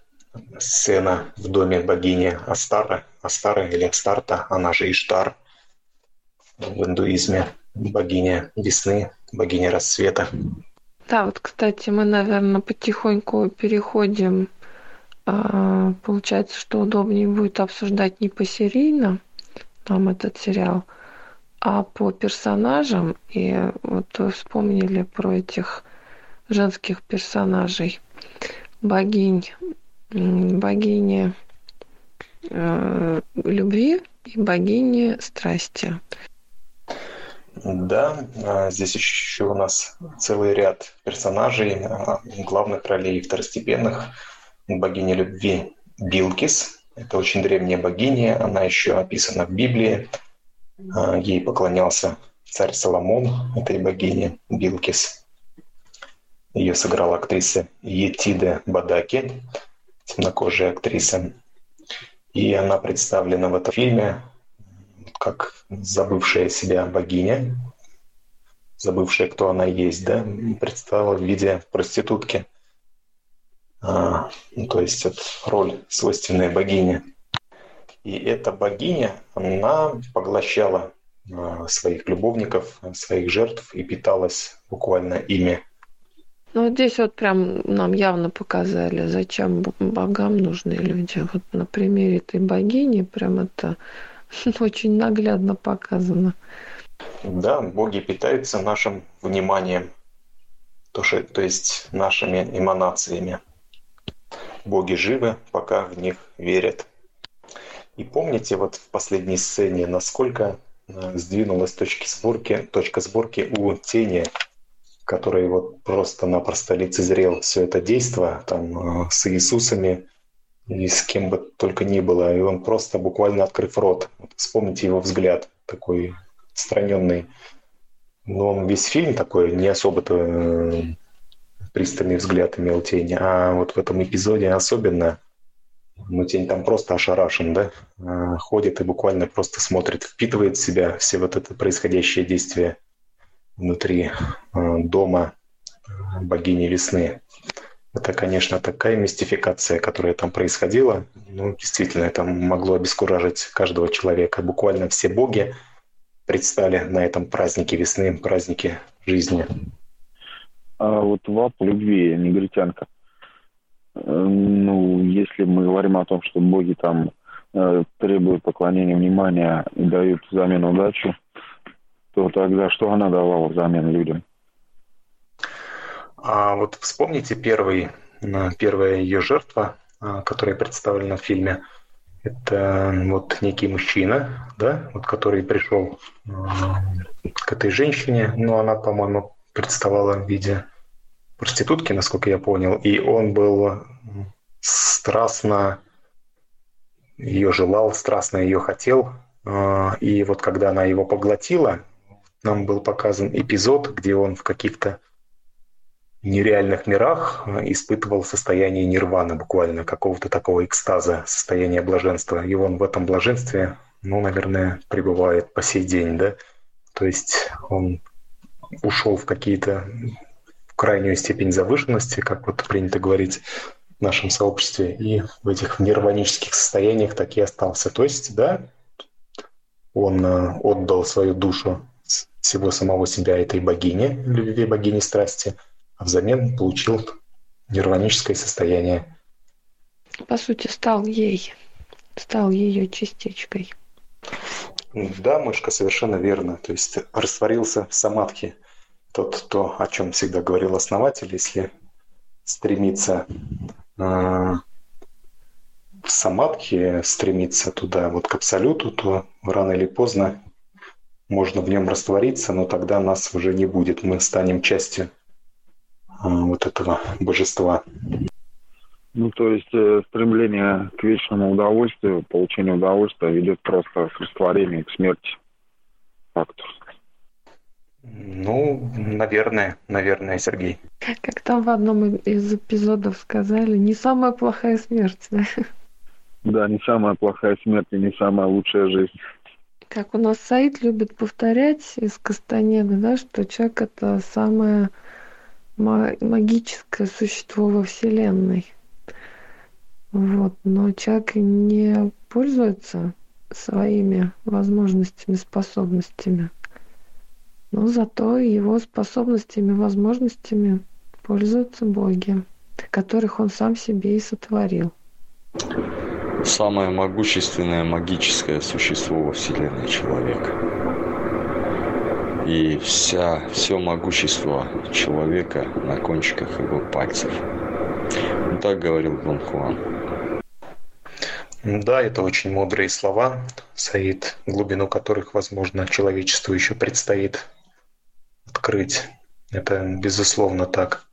сцена в доме богини Астара, Астара или Астарта, она же Иштар в индуизме, богиня весны, богиня рассвета.
Да, вот, кстати, мы, наверное, потихоньку переходим. А, получается, что удобнее будет обсуждать не посерийно нам этот сериал, а по персонажам. И вот вы вспомнили про этих женских персонажей. Богинь, богини э, любви и богини страсти.
Да, а, здесь еще у нас целый ряд персонажей, а, главных ролей и второстепенных. Богиня любви Билкис. Это очень древняя богиня, она еще описана в Библии. А, ей поклонялся царь Соломон, этой богине Билкис. Ее сыграла актриса Етиде Бадаки, темнокожая актриса. И она представлена в этом фильме как забывшая себя богиня, забывшая, кто она есть, да, представила в виде проститутки. А, ну, то есть это роль свойственная богине. И эта богиня, она поглощала а, своих любовников, своих жертв и питалась буквально ими.
Ну, здесь вот прям нам явно показали, зачем богам нужны люди. Вот на примере этой богини прям это очень наглядно показано.
Да, боги питаются нашим вниманием, то, что, то есть нашими эманациями. Боги живы, пока в них верят. И помните вот в последней сцене, насколько э, сдвинулась точки сборки, точка сборки у тени, который вот просто-напросто лицезрел все это действо там, э, с Иисусами и с кем бы только ни было. И он просто буквально открыв рот. Вспомните его взгляд такой отстраненный. Но он весь фильм такой не особо-то э, пристальный взгляд имел тень. А вот в этом эпизоде особенно ну, тень там просто ошарашен, да, а, ходит и буквально просто смотрит, впитывает в себя все вот это происходящее действие внутри а, дома а, богини весны. Это, конечно, такая мистификация, которая там происходила. Ну, действительно, это могло обескуражить каждого человека. Буквально все боги предстали на этом празднике весны, празднике жизни.
А вот ВАП любви, негритянка – ну, если мы говорим о том, что боги там э, требуют поклонения внимания и дают взамен удачу, то тогда что она давала взамен людям?
А вот вспомните первый, первая ее жертва, а, которая представлена в фильме. Это вот некий мужчина, да, вот который пришел а, к этой женщине, но она, по-моему, представала в виде проститутки, насколько я понял, и он был страстно ее желал, страстно ее хотел. А, и вот когда она его поглотила, нам был показан эпизод, где он в каких-то нереальных мирах испытывал состояние нирваны, буквально какого-то такого экстаза, состояния блаженства. И он в этом блаженстве, ну, наверное, пребывает по сей день, да. То есть он ушел в какие-то крайнюю степень завышенности, как вот принято говорить в нашем сообществе, и в этих нирванических состояниях так и остался. То есть, да, он э, отдал свою душу всего самого себя этой богине, любви богини страсти, а взамен получил нирваническое состояние.
По сути, стал ей, стал ее частичкой.
Да, мышка, совершенно верно. То есть растворился в самадхи тот, то, о чем всегда говорил основатель, если стремиться э, в самадхи, стремиться туда, вот к абсолюту, то рано или поздно можно в нем раствориться, но тогда нас уже не будет. Мы станем частью вот этого божества.
Ну, то есть э, стремление к вечному удовольствию, получению удовольствия ведет просто к растворению, к смерти. Фактор.
Ну, наверное, наверное, Сергей.
Как там в одном из эпизодов сказали, не самая плохая смерть, да?
Да, не самая плохая смерть и не самая лучшая жизнь.
Как у нас Саид любит повторять из Кастанеда, да, что человек это самое магическое существо во Вселенной. Вот. Но человек не пользуется своими возможностями, способностями. Но зато его способностями, возможностями пользуются боги, которых он сам себе и сотворил.
Самое могущественное магическое существо во Вселенной человек. И вся, все могущество человека на кончиках его пальцев. Ну, так говорил Дон Хуан.
Да, это очень мудрые слова, Саид, глубину которых, возможно, человечеству еще предстоит открыть. Это безусловно так.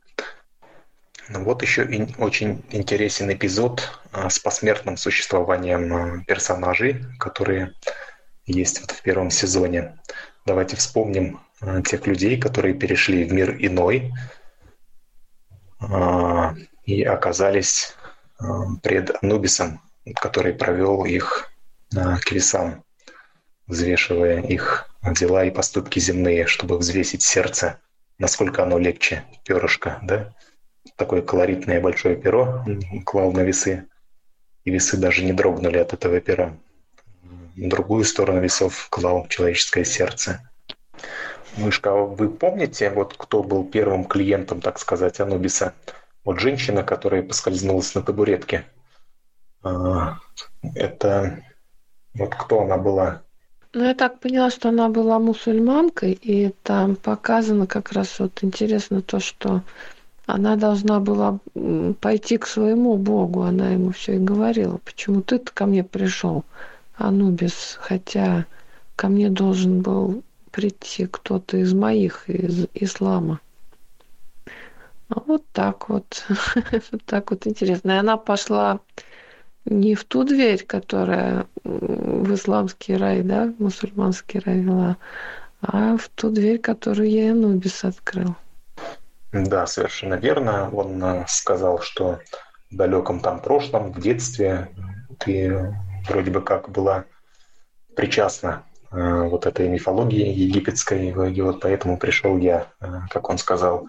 Вот еще очень интересен эпизод а, с посмертным существованием а, персонажей, которые есть вот в первом сезоне. Давайте вспомним а, тех людей, которые перешли в мир иной и оказались пред Анубисом, который провел их к весам, взвешивая их дела и поступки земные, чтобы взвесить сердце, насколько оно легче перышка, да? Такое колоритное большое перо клал на весы, и весы даже не дрогнули от этого пера. Другую сторону весов клал человеческое сердце. Мышка, а вы помните, вот кто был первым клиентом, так сказать, Анубиса? Вот женщина, которая поскользнулась на табуретке. А, это вот кто она была?
Ну, я так поняла, что она была мусульманкой, и там показано как раз вот интересно то, что она должна была пойти к своему Богу, она ему все и говорила, почему ты ко мне пришел, Анубис, хотя ко мне должен был прийти кто-то из моих, из ислама. А вот так вот. вот так вот интересно. И она пошла не в ту дверь, которая в исламский рай, да, мусульманский рай вела, а в ту дверь, которую я Анубис открыл.
Да, совершенно верно. Он э, сказал, что в далеком там прошлом, в детстве ты вроде бы как была причастна э, вот этой мифологии египетской, и вот поэтому пришел я, э, как он сказал,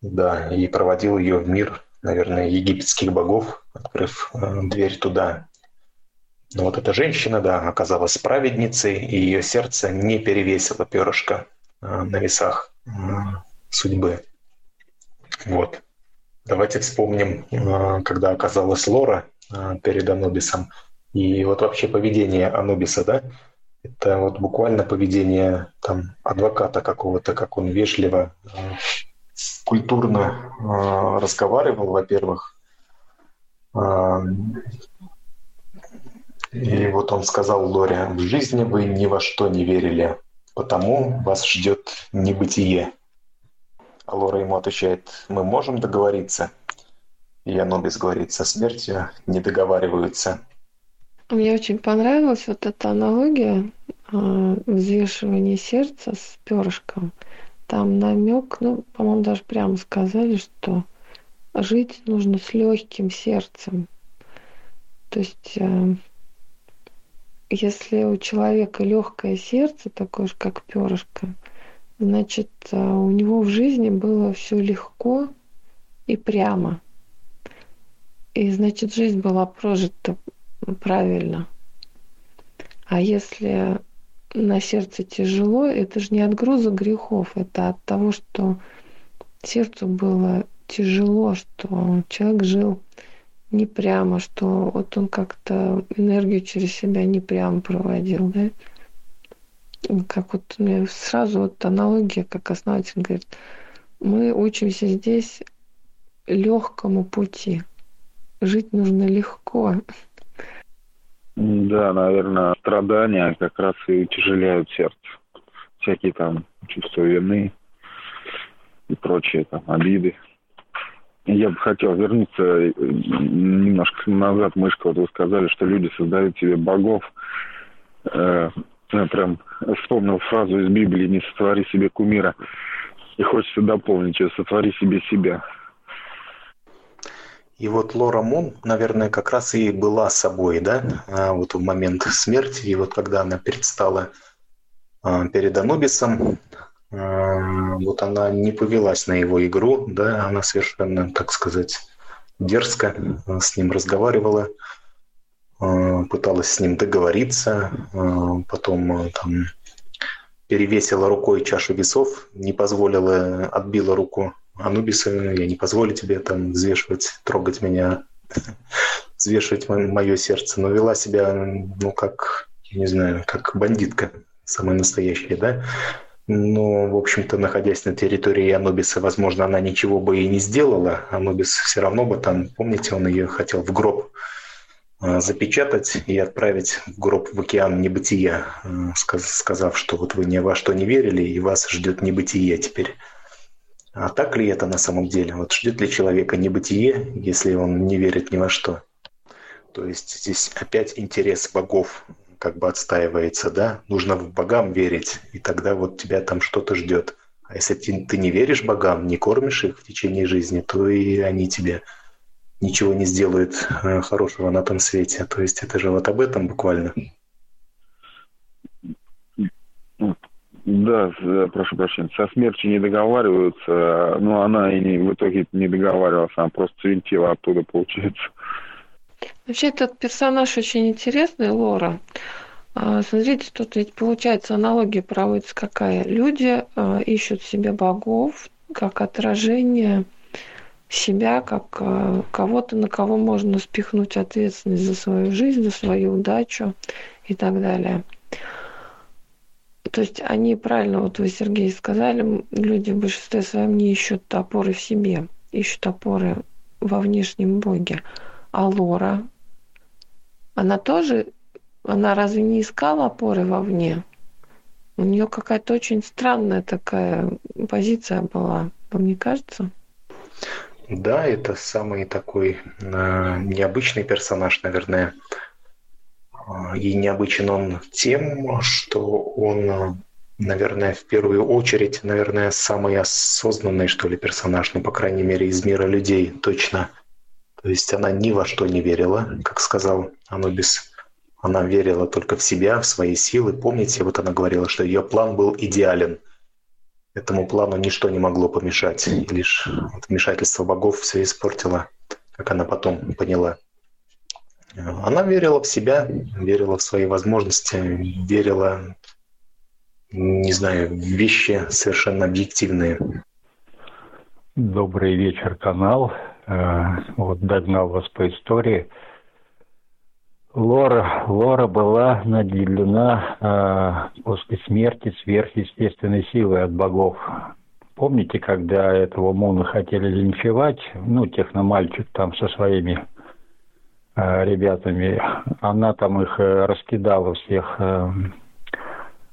да, и проводил ее в мир, наверное, египетских богов, открыв э, дверь туда. Но вот эта женщина, да, оказалась праведницей, и ее сердце не перевесило перышко э, на весах э, судьбы. Вот. Давайте вспомним, э, когда оказалась Лора э, перед Анубисом. И вот вообще поведение Анубиса, да, это вот буквально поведение там адвоката какого-то, как он вежливо э, культурно э, разговаривал, во-первых. Э, и вот он сказал Лоре, в жизни вы ни во что не верили, потому вас ждет небытие. А Лора ему отвечает, мы можем договориться. И Анубис говорит, со смертью не договариваются.
Мне очень понравилась вот эта аналогия э, взвешивания сердца с перышком там намек, ну, по-моему, даже прямо сказали, что жить нужно с легким сердцем. То есть, э, если у человека легкое сердце, такое же, как перышко, значит, э, у него в жизни было все легко и прямо. И значит, жизнь была прожита правильно. А если на сердце тяжело, это же не от груза грехов, это от того, что сердцу было тяжело, что человек жил не прямо, что вот он как-то энергию через себя не прямо проводил, да? Как вот мне сразу вот аналогия, как основатель говорит, мы учимся здесь легкому пути. Жить нужно легко.
Да, наверное, страдания как раз и утяжеляют сердце. Всякие там чувства вины и прочие там обиды. Я бы хотел вернуться э, немножко назад, Мышка, вот вы сказали, что люди создают себе богов. Э, я прям вспомнил фразу из Библии «Не сотвори себе кумира». И хочется дополнить ее «Сотвори себе себя».
И вот Лора Мун, наверное, как раз и была собой, да, а, вот в момент смерти, и вот когда она предстала а, перед Анубисом, а, вот она не повелась на его игру, да, она совершенно, так сказать, дерзко с ним разговаривала, пыталась с ним договориться, потом там перевесила рукой чашу весов, не позволила, отбила руку Анубиса, я не позволю тебе там взвешивать, трогать меня, взвешивать мое сердце, но вела себя, ну, как, я не знаю, как бандитка самая настоящая, да. Но, в общем-то, находясь на территории Анубиса, возможно, она ничего бы и не сделала. Анубис все равно бы там, помните, он ее хотел в гроб а, запечатать и отправить в гроб в океан небытия, а, сказав, что вот вы ни во что не верили, и вас ждет небытие теперь. А так ли это на самом деле? Вот ждет ли человека небытие, если он не верит ни во что? То есть здесь опять интерес богов как бы отстаивается, да? Нужно в богам верить, и тогда вот тебя там что-то ждет. А если ты, ты не веришь богам, не кормишь их в течение жизни, то и они тебе ничего не сделают э, хорошего на том свете. То есть это же вот об этом буквально.
Да, прошу прощения, со смертью не договариваются, но она и не, в итоге не договаривалась, она просто свинтила оттуда, получается.
Вообще этот персонаж очень интересный, Лора. А, смотрите, тут ведь получается аналогия проводится какая. Люди а, ищут себе богов как отражение себя, как а, кого-то, на кого можно спихнуть ответственность за свою жизнь, за свою удачу и так далее. То есть они правильно, вот вы, Сергей, сказали, люди в большинстве своем не ищут опоры в себе, ищут опоры во внешнем Боге. А Лора, она тоже, она разве не искала опоры вовне? У нее какая-то очень странная такая позиция была, вам не кажется?
Да, это самый такой э, необычный персонаж, наверное. А, и необычен он тем, что он, наверное, в первую очередь, наверное, самый осознанный, что ли, персонаж, ну, по крайней мере, из мира людей, точно. То есть она ни во что не верила, как сказал Анубис. Она верила только в себя, в свои силы. Помните, вот она говорила, что ее план был идеален. Этому плану ничто не могло помешать. И лишь вмешательство богов все испортило, как она потом поняла. Она верила в себя, верила в свои возможности, верила, не знаю, в вещи совершенно объективные.
Добрый вечер, канал. Э, вот догнал вас по истории. Лора, Лора была наделена э, после смерти сверхъестественной силой от богов. Помните, когда этого Муна хотели линчевать, ну, техномальчик там со своими ребятами, она там их э, раскидала всех. Э,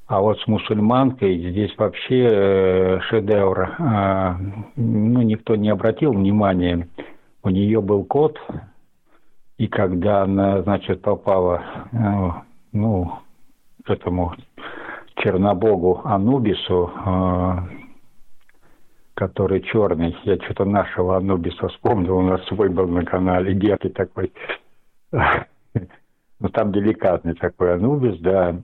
а вот с мусульманкой здесь вообще э, шедевр. Э, ну, никто не обратил внимания. У нее был кот, и когда она, значит, попала, э, ну, к этому Чернобогу Анубису, э, который черный, я что-то нашего Анубиса вспомнил, у нас свой был на канале, детый такой, ну там деликатный такой Анубис, да,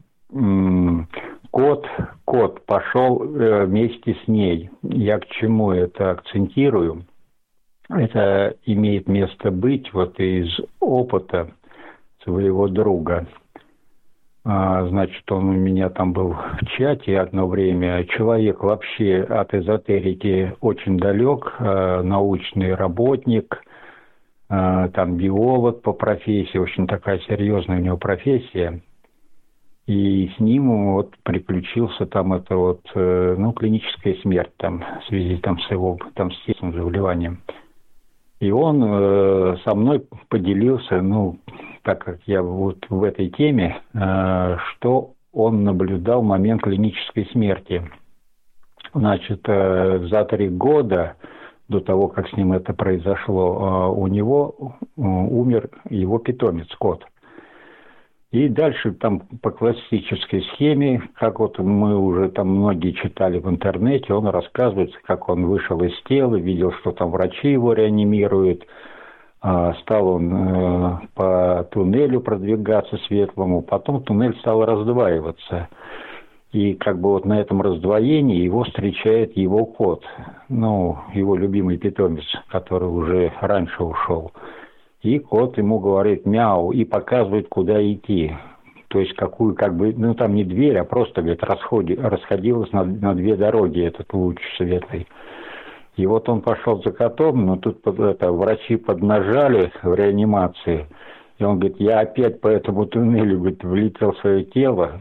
кот, кот пошел э, вместе с ней. Я к чему это акцентирую? Это имеет место быть вот из опыта своего друга. А, значит, он у меня там был в чате одно время. Человек вообще от эзотерики очень далек, а, научный работник, там биолог по профессии, очень такая серьезная у него профессия. И с ним вот приключился там это вот, э, ну, клиническая смерть там в связи там с его там с естественным заболеванием. И он э, со мной поделился, ну, так как я вот в этой теме, э, что он наблюдал момент клинической смерти. Значит, э, за три года до того, как с ним это произошло, э, у него умер его питомец, кот. И дальше там по классической схеме, как вот мы уже там многие читали в интернете, он рассказывает, как он вышел из тела, видел, что там врачи его реанимируют, а, стал он э, по туннелю продвигаться светлому, потом туннель стал раздваиваться. И как бы вот на этом раздвоении его встречает его кот, ну, его любимый питомец, который уже раньше ушел. И кот ему говорит мяу и показывает, куда идти. То есть какую, как бы, ну там не дверь, а просто, говорит, расходи, расходилась на, на две дороги этот луч светлый. И вот он пошел за котом, но тут это, врачи поднажали в реанимации. И он говорит, я опять по этому туннелю говорит, влетел в свое тело,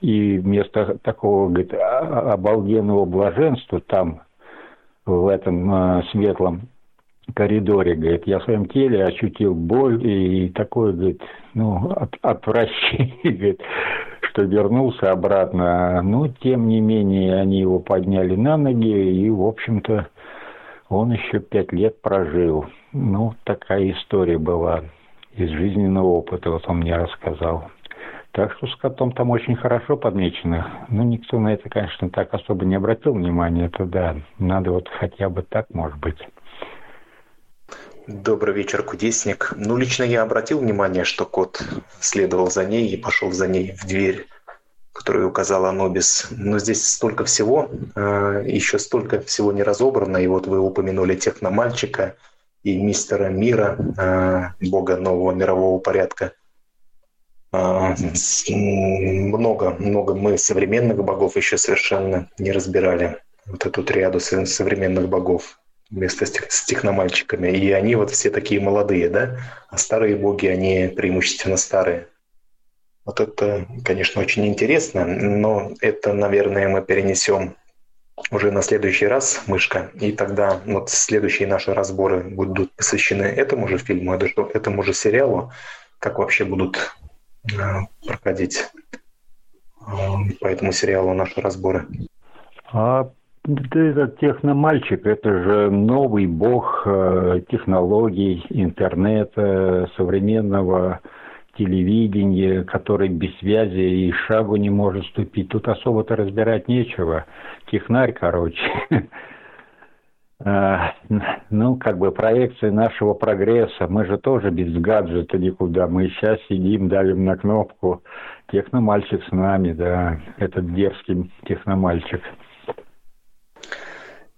и вместо такого говорит, обалденного блаженства там, в этом э, светлом коридоре, говорит, я в своем теле ощутил боль и такое, говорит, ну, от, отвращение, говорит, что вернулся обратно. Но, тем не менее, они его подняли на ноги, и, в общем-то, он еще пять лет прожил. Ну, такая история была из жизненного опыта, вот он мне рассказал. Так что с котом там очень хорошо подмечено. Ну, никто на это, конечно, так особо не обратил внимания. Это да, надо вот хотя бы так, может быть.
Добрый вечер, кудесник. Ну, лично я обратил внимание, что кот следовал за ней и пошел за ней в дверь, которую указал Анобис. Но здесь столько всего, э, еще столько всего не разобрано. И вот вы упомянули техномальчика и мистера Мира, э, бога нового мирового порядка. Э, много, много мы современных богов еще совершенно не разбирали. Вот эту триаду современных богов вместо с техномальчиками. И они вот все такие молодые, да? А старые боги, они преимущественно старые. Вот это, конечно, очень интересно, но это, наверное, мы перенесем уже на следующий раз, Мышка, и тогда вот следующие наши разборы будут посвящены этому же фильму, этому же сериалу, как вообще будут э, проходить по этому сериалу наши разборы?
А этот техномальчик, это же новый бог э, технологий, интернета, современного телевидения, который без связи и шагу не может ступить. Тут особо-то разбирать нечего. Технарь, короче. А, ну, как бы проекция нашего прогресса. Мы же тоже без гаджета никуда. Мы сейчас сидим, давим на кнопку. Техномальчик с нами, да. Этот дерзкий техномальчик.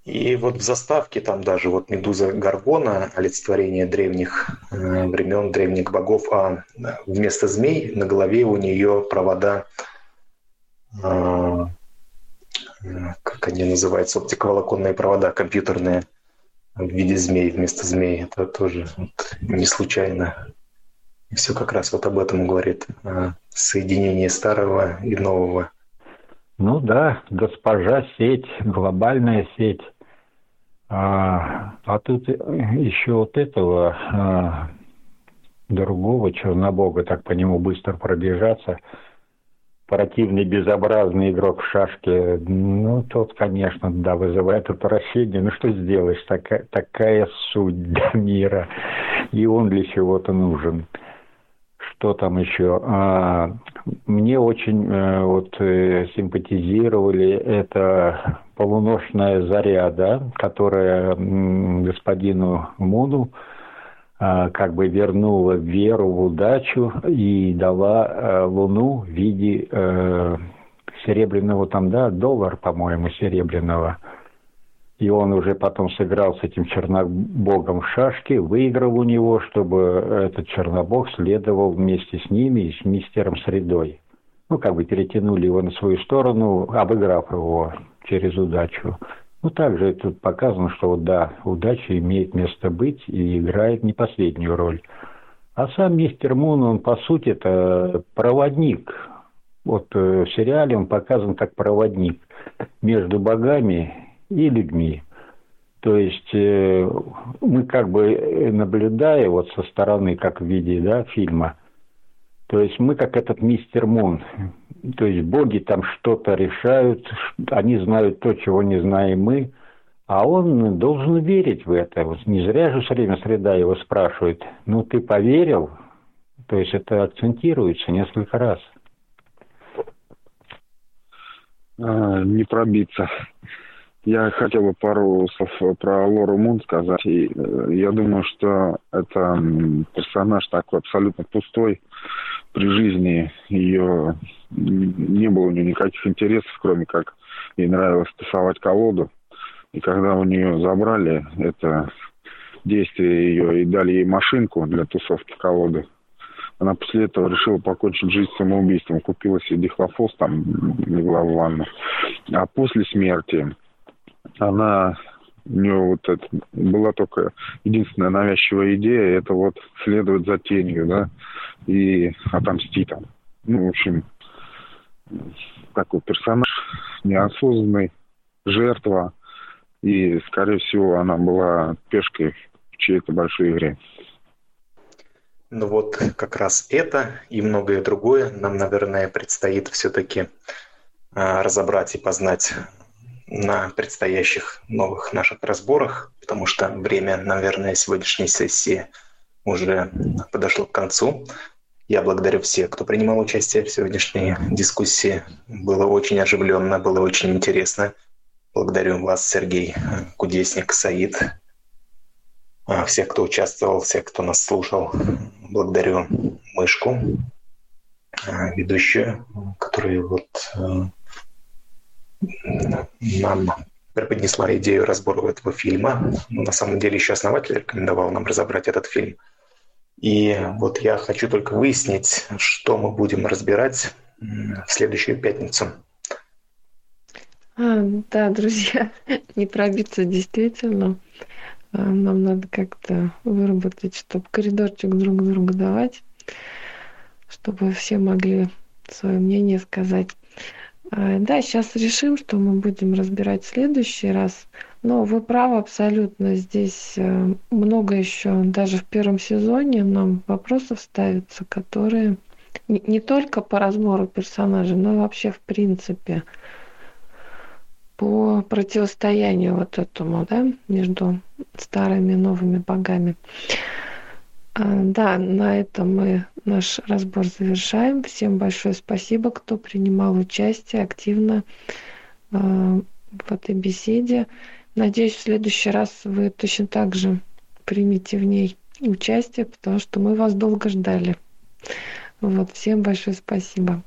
И вот в заставке там даже вот Медуза Гаргона, олицетворение древних э, времен, древних богов, а вместо змей на голове у нее провода, э, как они называются, оптиковолоконные провода компьютерные в виде змей вместо змей. Это тоже вот, не случайно. Все как раз вот об этом говорит. Соединение старого и нового.
Ну да, госпожа сеть, глобальная сеть. А, а тут еще вот этого а, другого Чернобога, так по нему быстро пробежаться. Противный безобразный игрок в шашке, ну, тот, конечно, да, вызывает отвращение. Ну, что сделаешь, такая, такая суть мира. И он для чего-то нужен. Что там еще? А, мне очень э, вот э, симпатизировали это полуношная заря, да, которая господину Муну а, как бы вернула веру в удачу и дала э, Луну в виде э, серебряного там, да, доллар, по-моему, серебряного. И он уже потом сыграл с этим чернобогом в шашки, выиграл у него, чтобы этот чернобог следовал вместе с ними и с мистером Средой. Ну, как бы перетянули его на свою сторону, обыграв его через удачу. Ну, также тут показано, что вот да, удача имеет место быть и играет не последнюю роль. А сам мистер Мун, он по сути это проводник. Вот э, в сериале он показан как проводник между богами и людьми. То есть э, мы как бы наблюдая вот со стороны, как в виде да, фильма, то есть мы как этот мистер Мун, то есть боги там что-то решают, они знают то, чего не знаем мы, а он должен верить в это. Вот не зря же все время среда его спрашивает, ну ты поверил? То есть это акцентируется несколько раз.
А, не пробиться. Я хотел бы пару слов про Лору Мун сказать. И э, я думаю, что это персонаж такой абсолютно пустой. При жизни ее не было у нее никаких интересов, кроме как ей нравилось тусовать колоду. И когда у нее забрали это действие ее и дали ей машинку для тусовки колоды, она после этого решила покончить жизнь самоубийством. Купила себе дихлофос, там легла в ванну. А после смерти она у нее вот это была только единственная навязчивая идея, это вот следовать за тенью, да, и отомстить там. Ну, в общем, такой персонаж неосознанный, жертва, и, скорее всего, она была пешкой в чьей-то большой игре.
Ну вот как раз это и многое другое нам, наверное, предстоит все-таки а, разобрать и познать на предстоящих новых наших разборах, потому что время, наверное, сегодняшней сессии уже подошло к концу. Я благодарю всех, кто принимал участие в сегодняшней дискуссии. Было очень оживленно, было очень интересно. Благодарю вас, Сергей Кудесник, Саид, а, всех, кто участвовал, всех, кто нас слушал. Благодарю Мышку, а, ведущую, которая вот а, нам преподнесла идею разбора этого фильма. Ну, на самом деле еще основатель рекомендовал нам разобрать этот фильм. И вот я хочу только выяснить, что мы будем разбирать в следующую пятницу.
А, да, друзья, не пробиться действительно. А, нам надо как-то выработать, чтобы коридорчик друг другу давать, чтобы все могли свое мнение сказать. А, да, сейчас решим, что мы будем разбирать в следующий раз. Но вы правы абсолютно. Здесь э, много еще, даже в первом сезоне нам вопросов ставятся, которые не, не только по разбору персонажей, но и вообще в принципе по противостоянию вот этому, да, между старыми и новыми богами. А, да, на этом мы наш разбор завершаем. Всем большое спасибо, кто принимал участие активно а, в этой беседе. Надеюсь, в следующий раз вы точно так же примите в ней участие, потому что мы вас долго ждали. Вот, всем большое спасибо.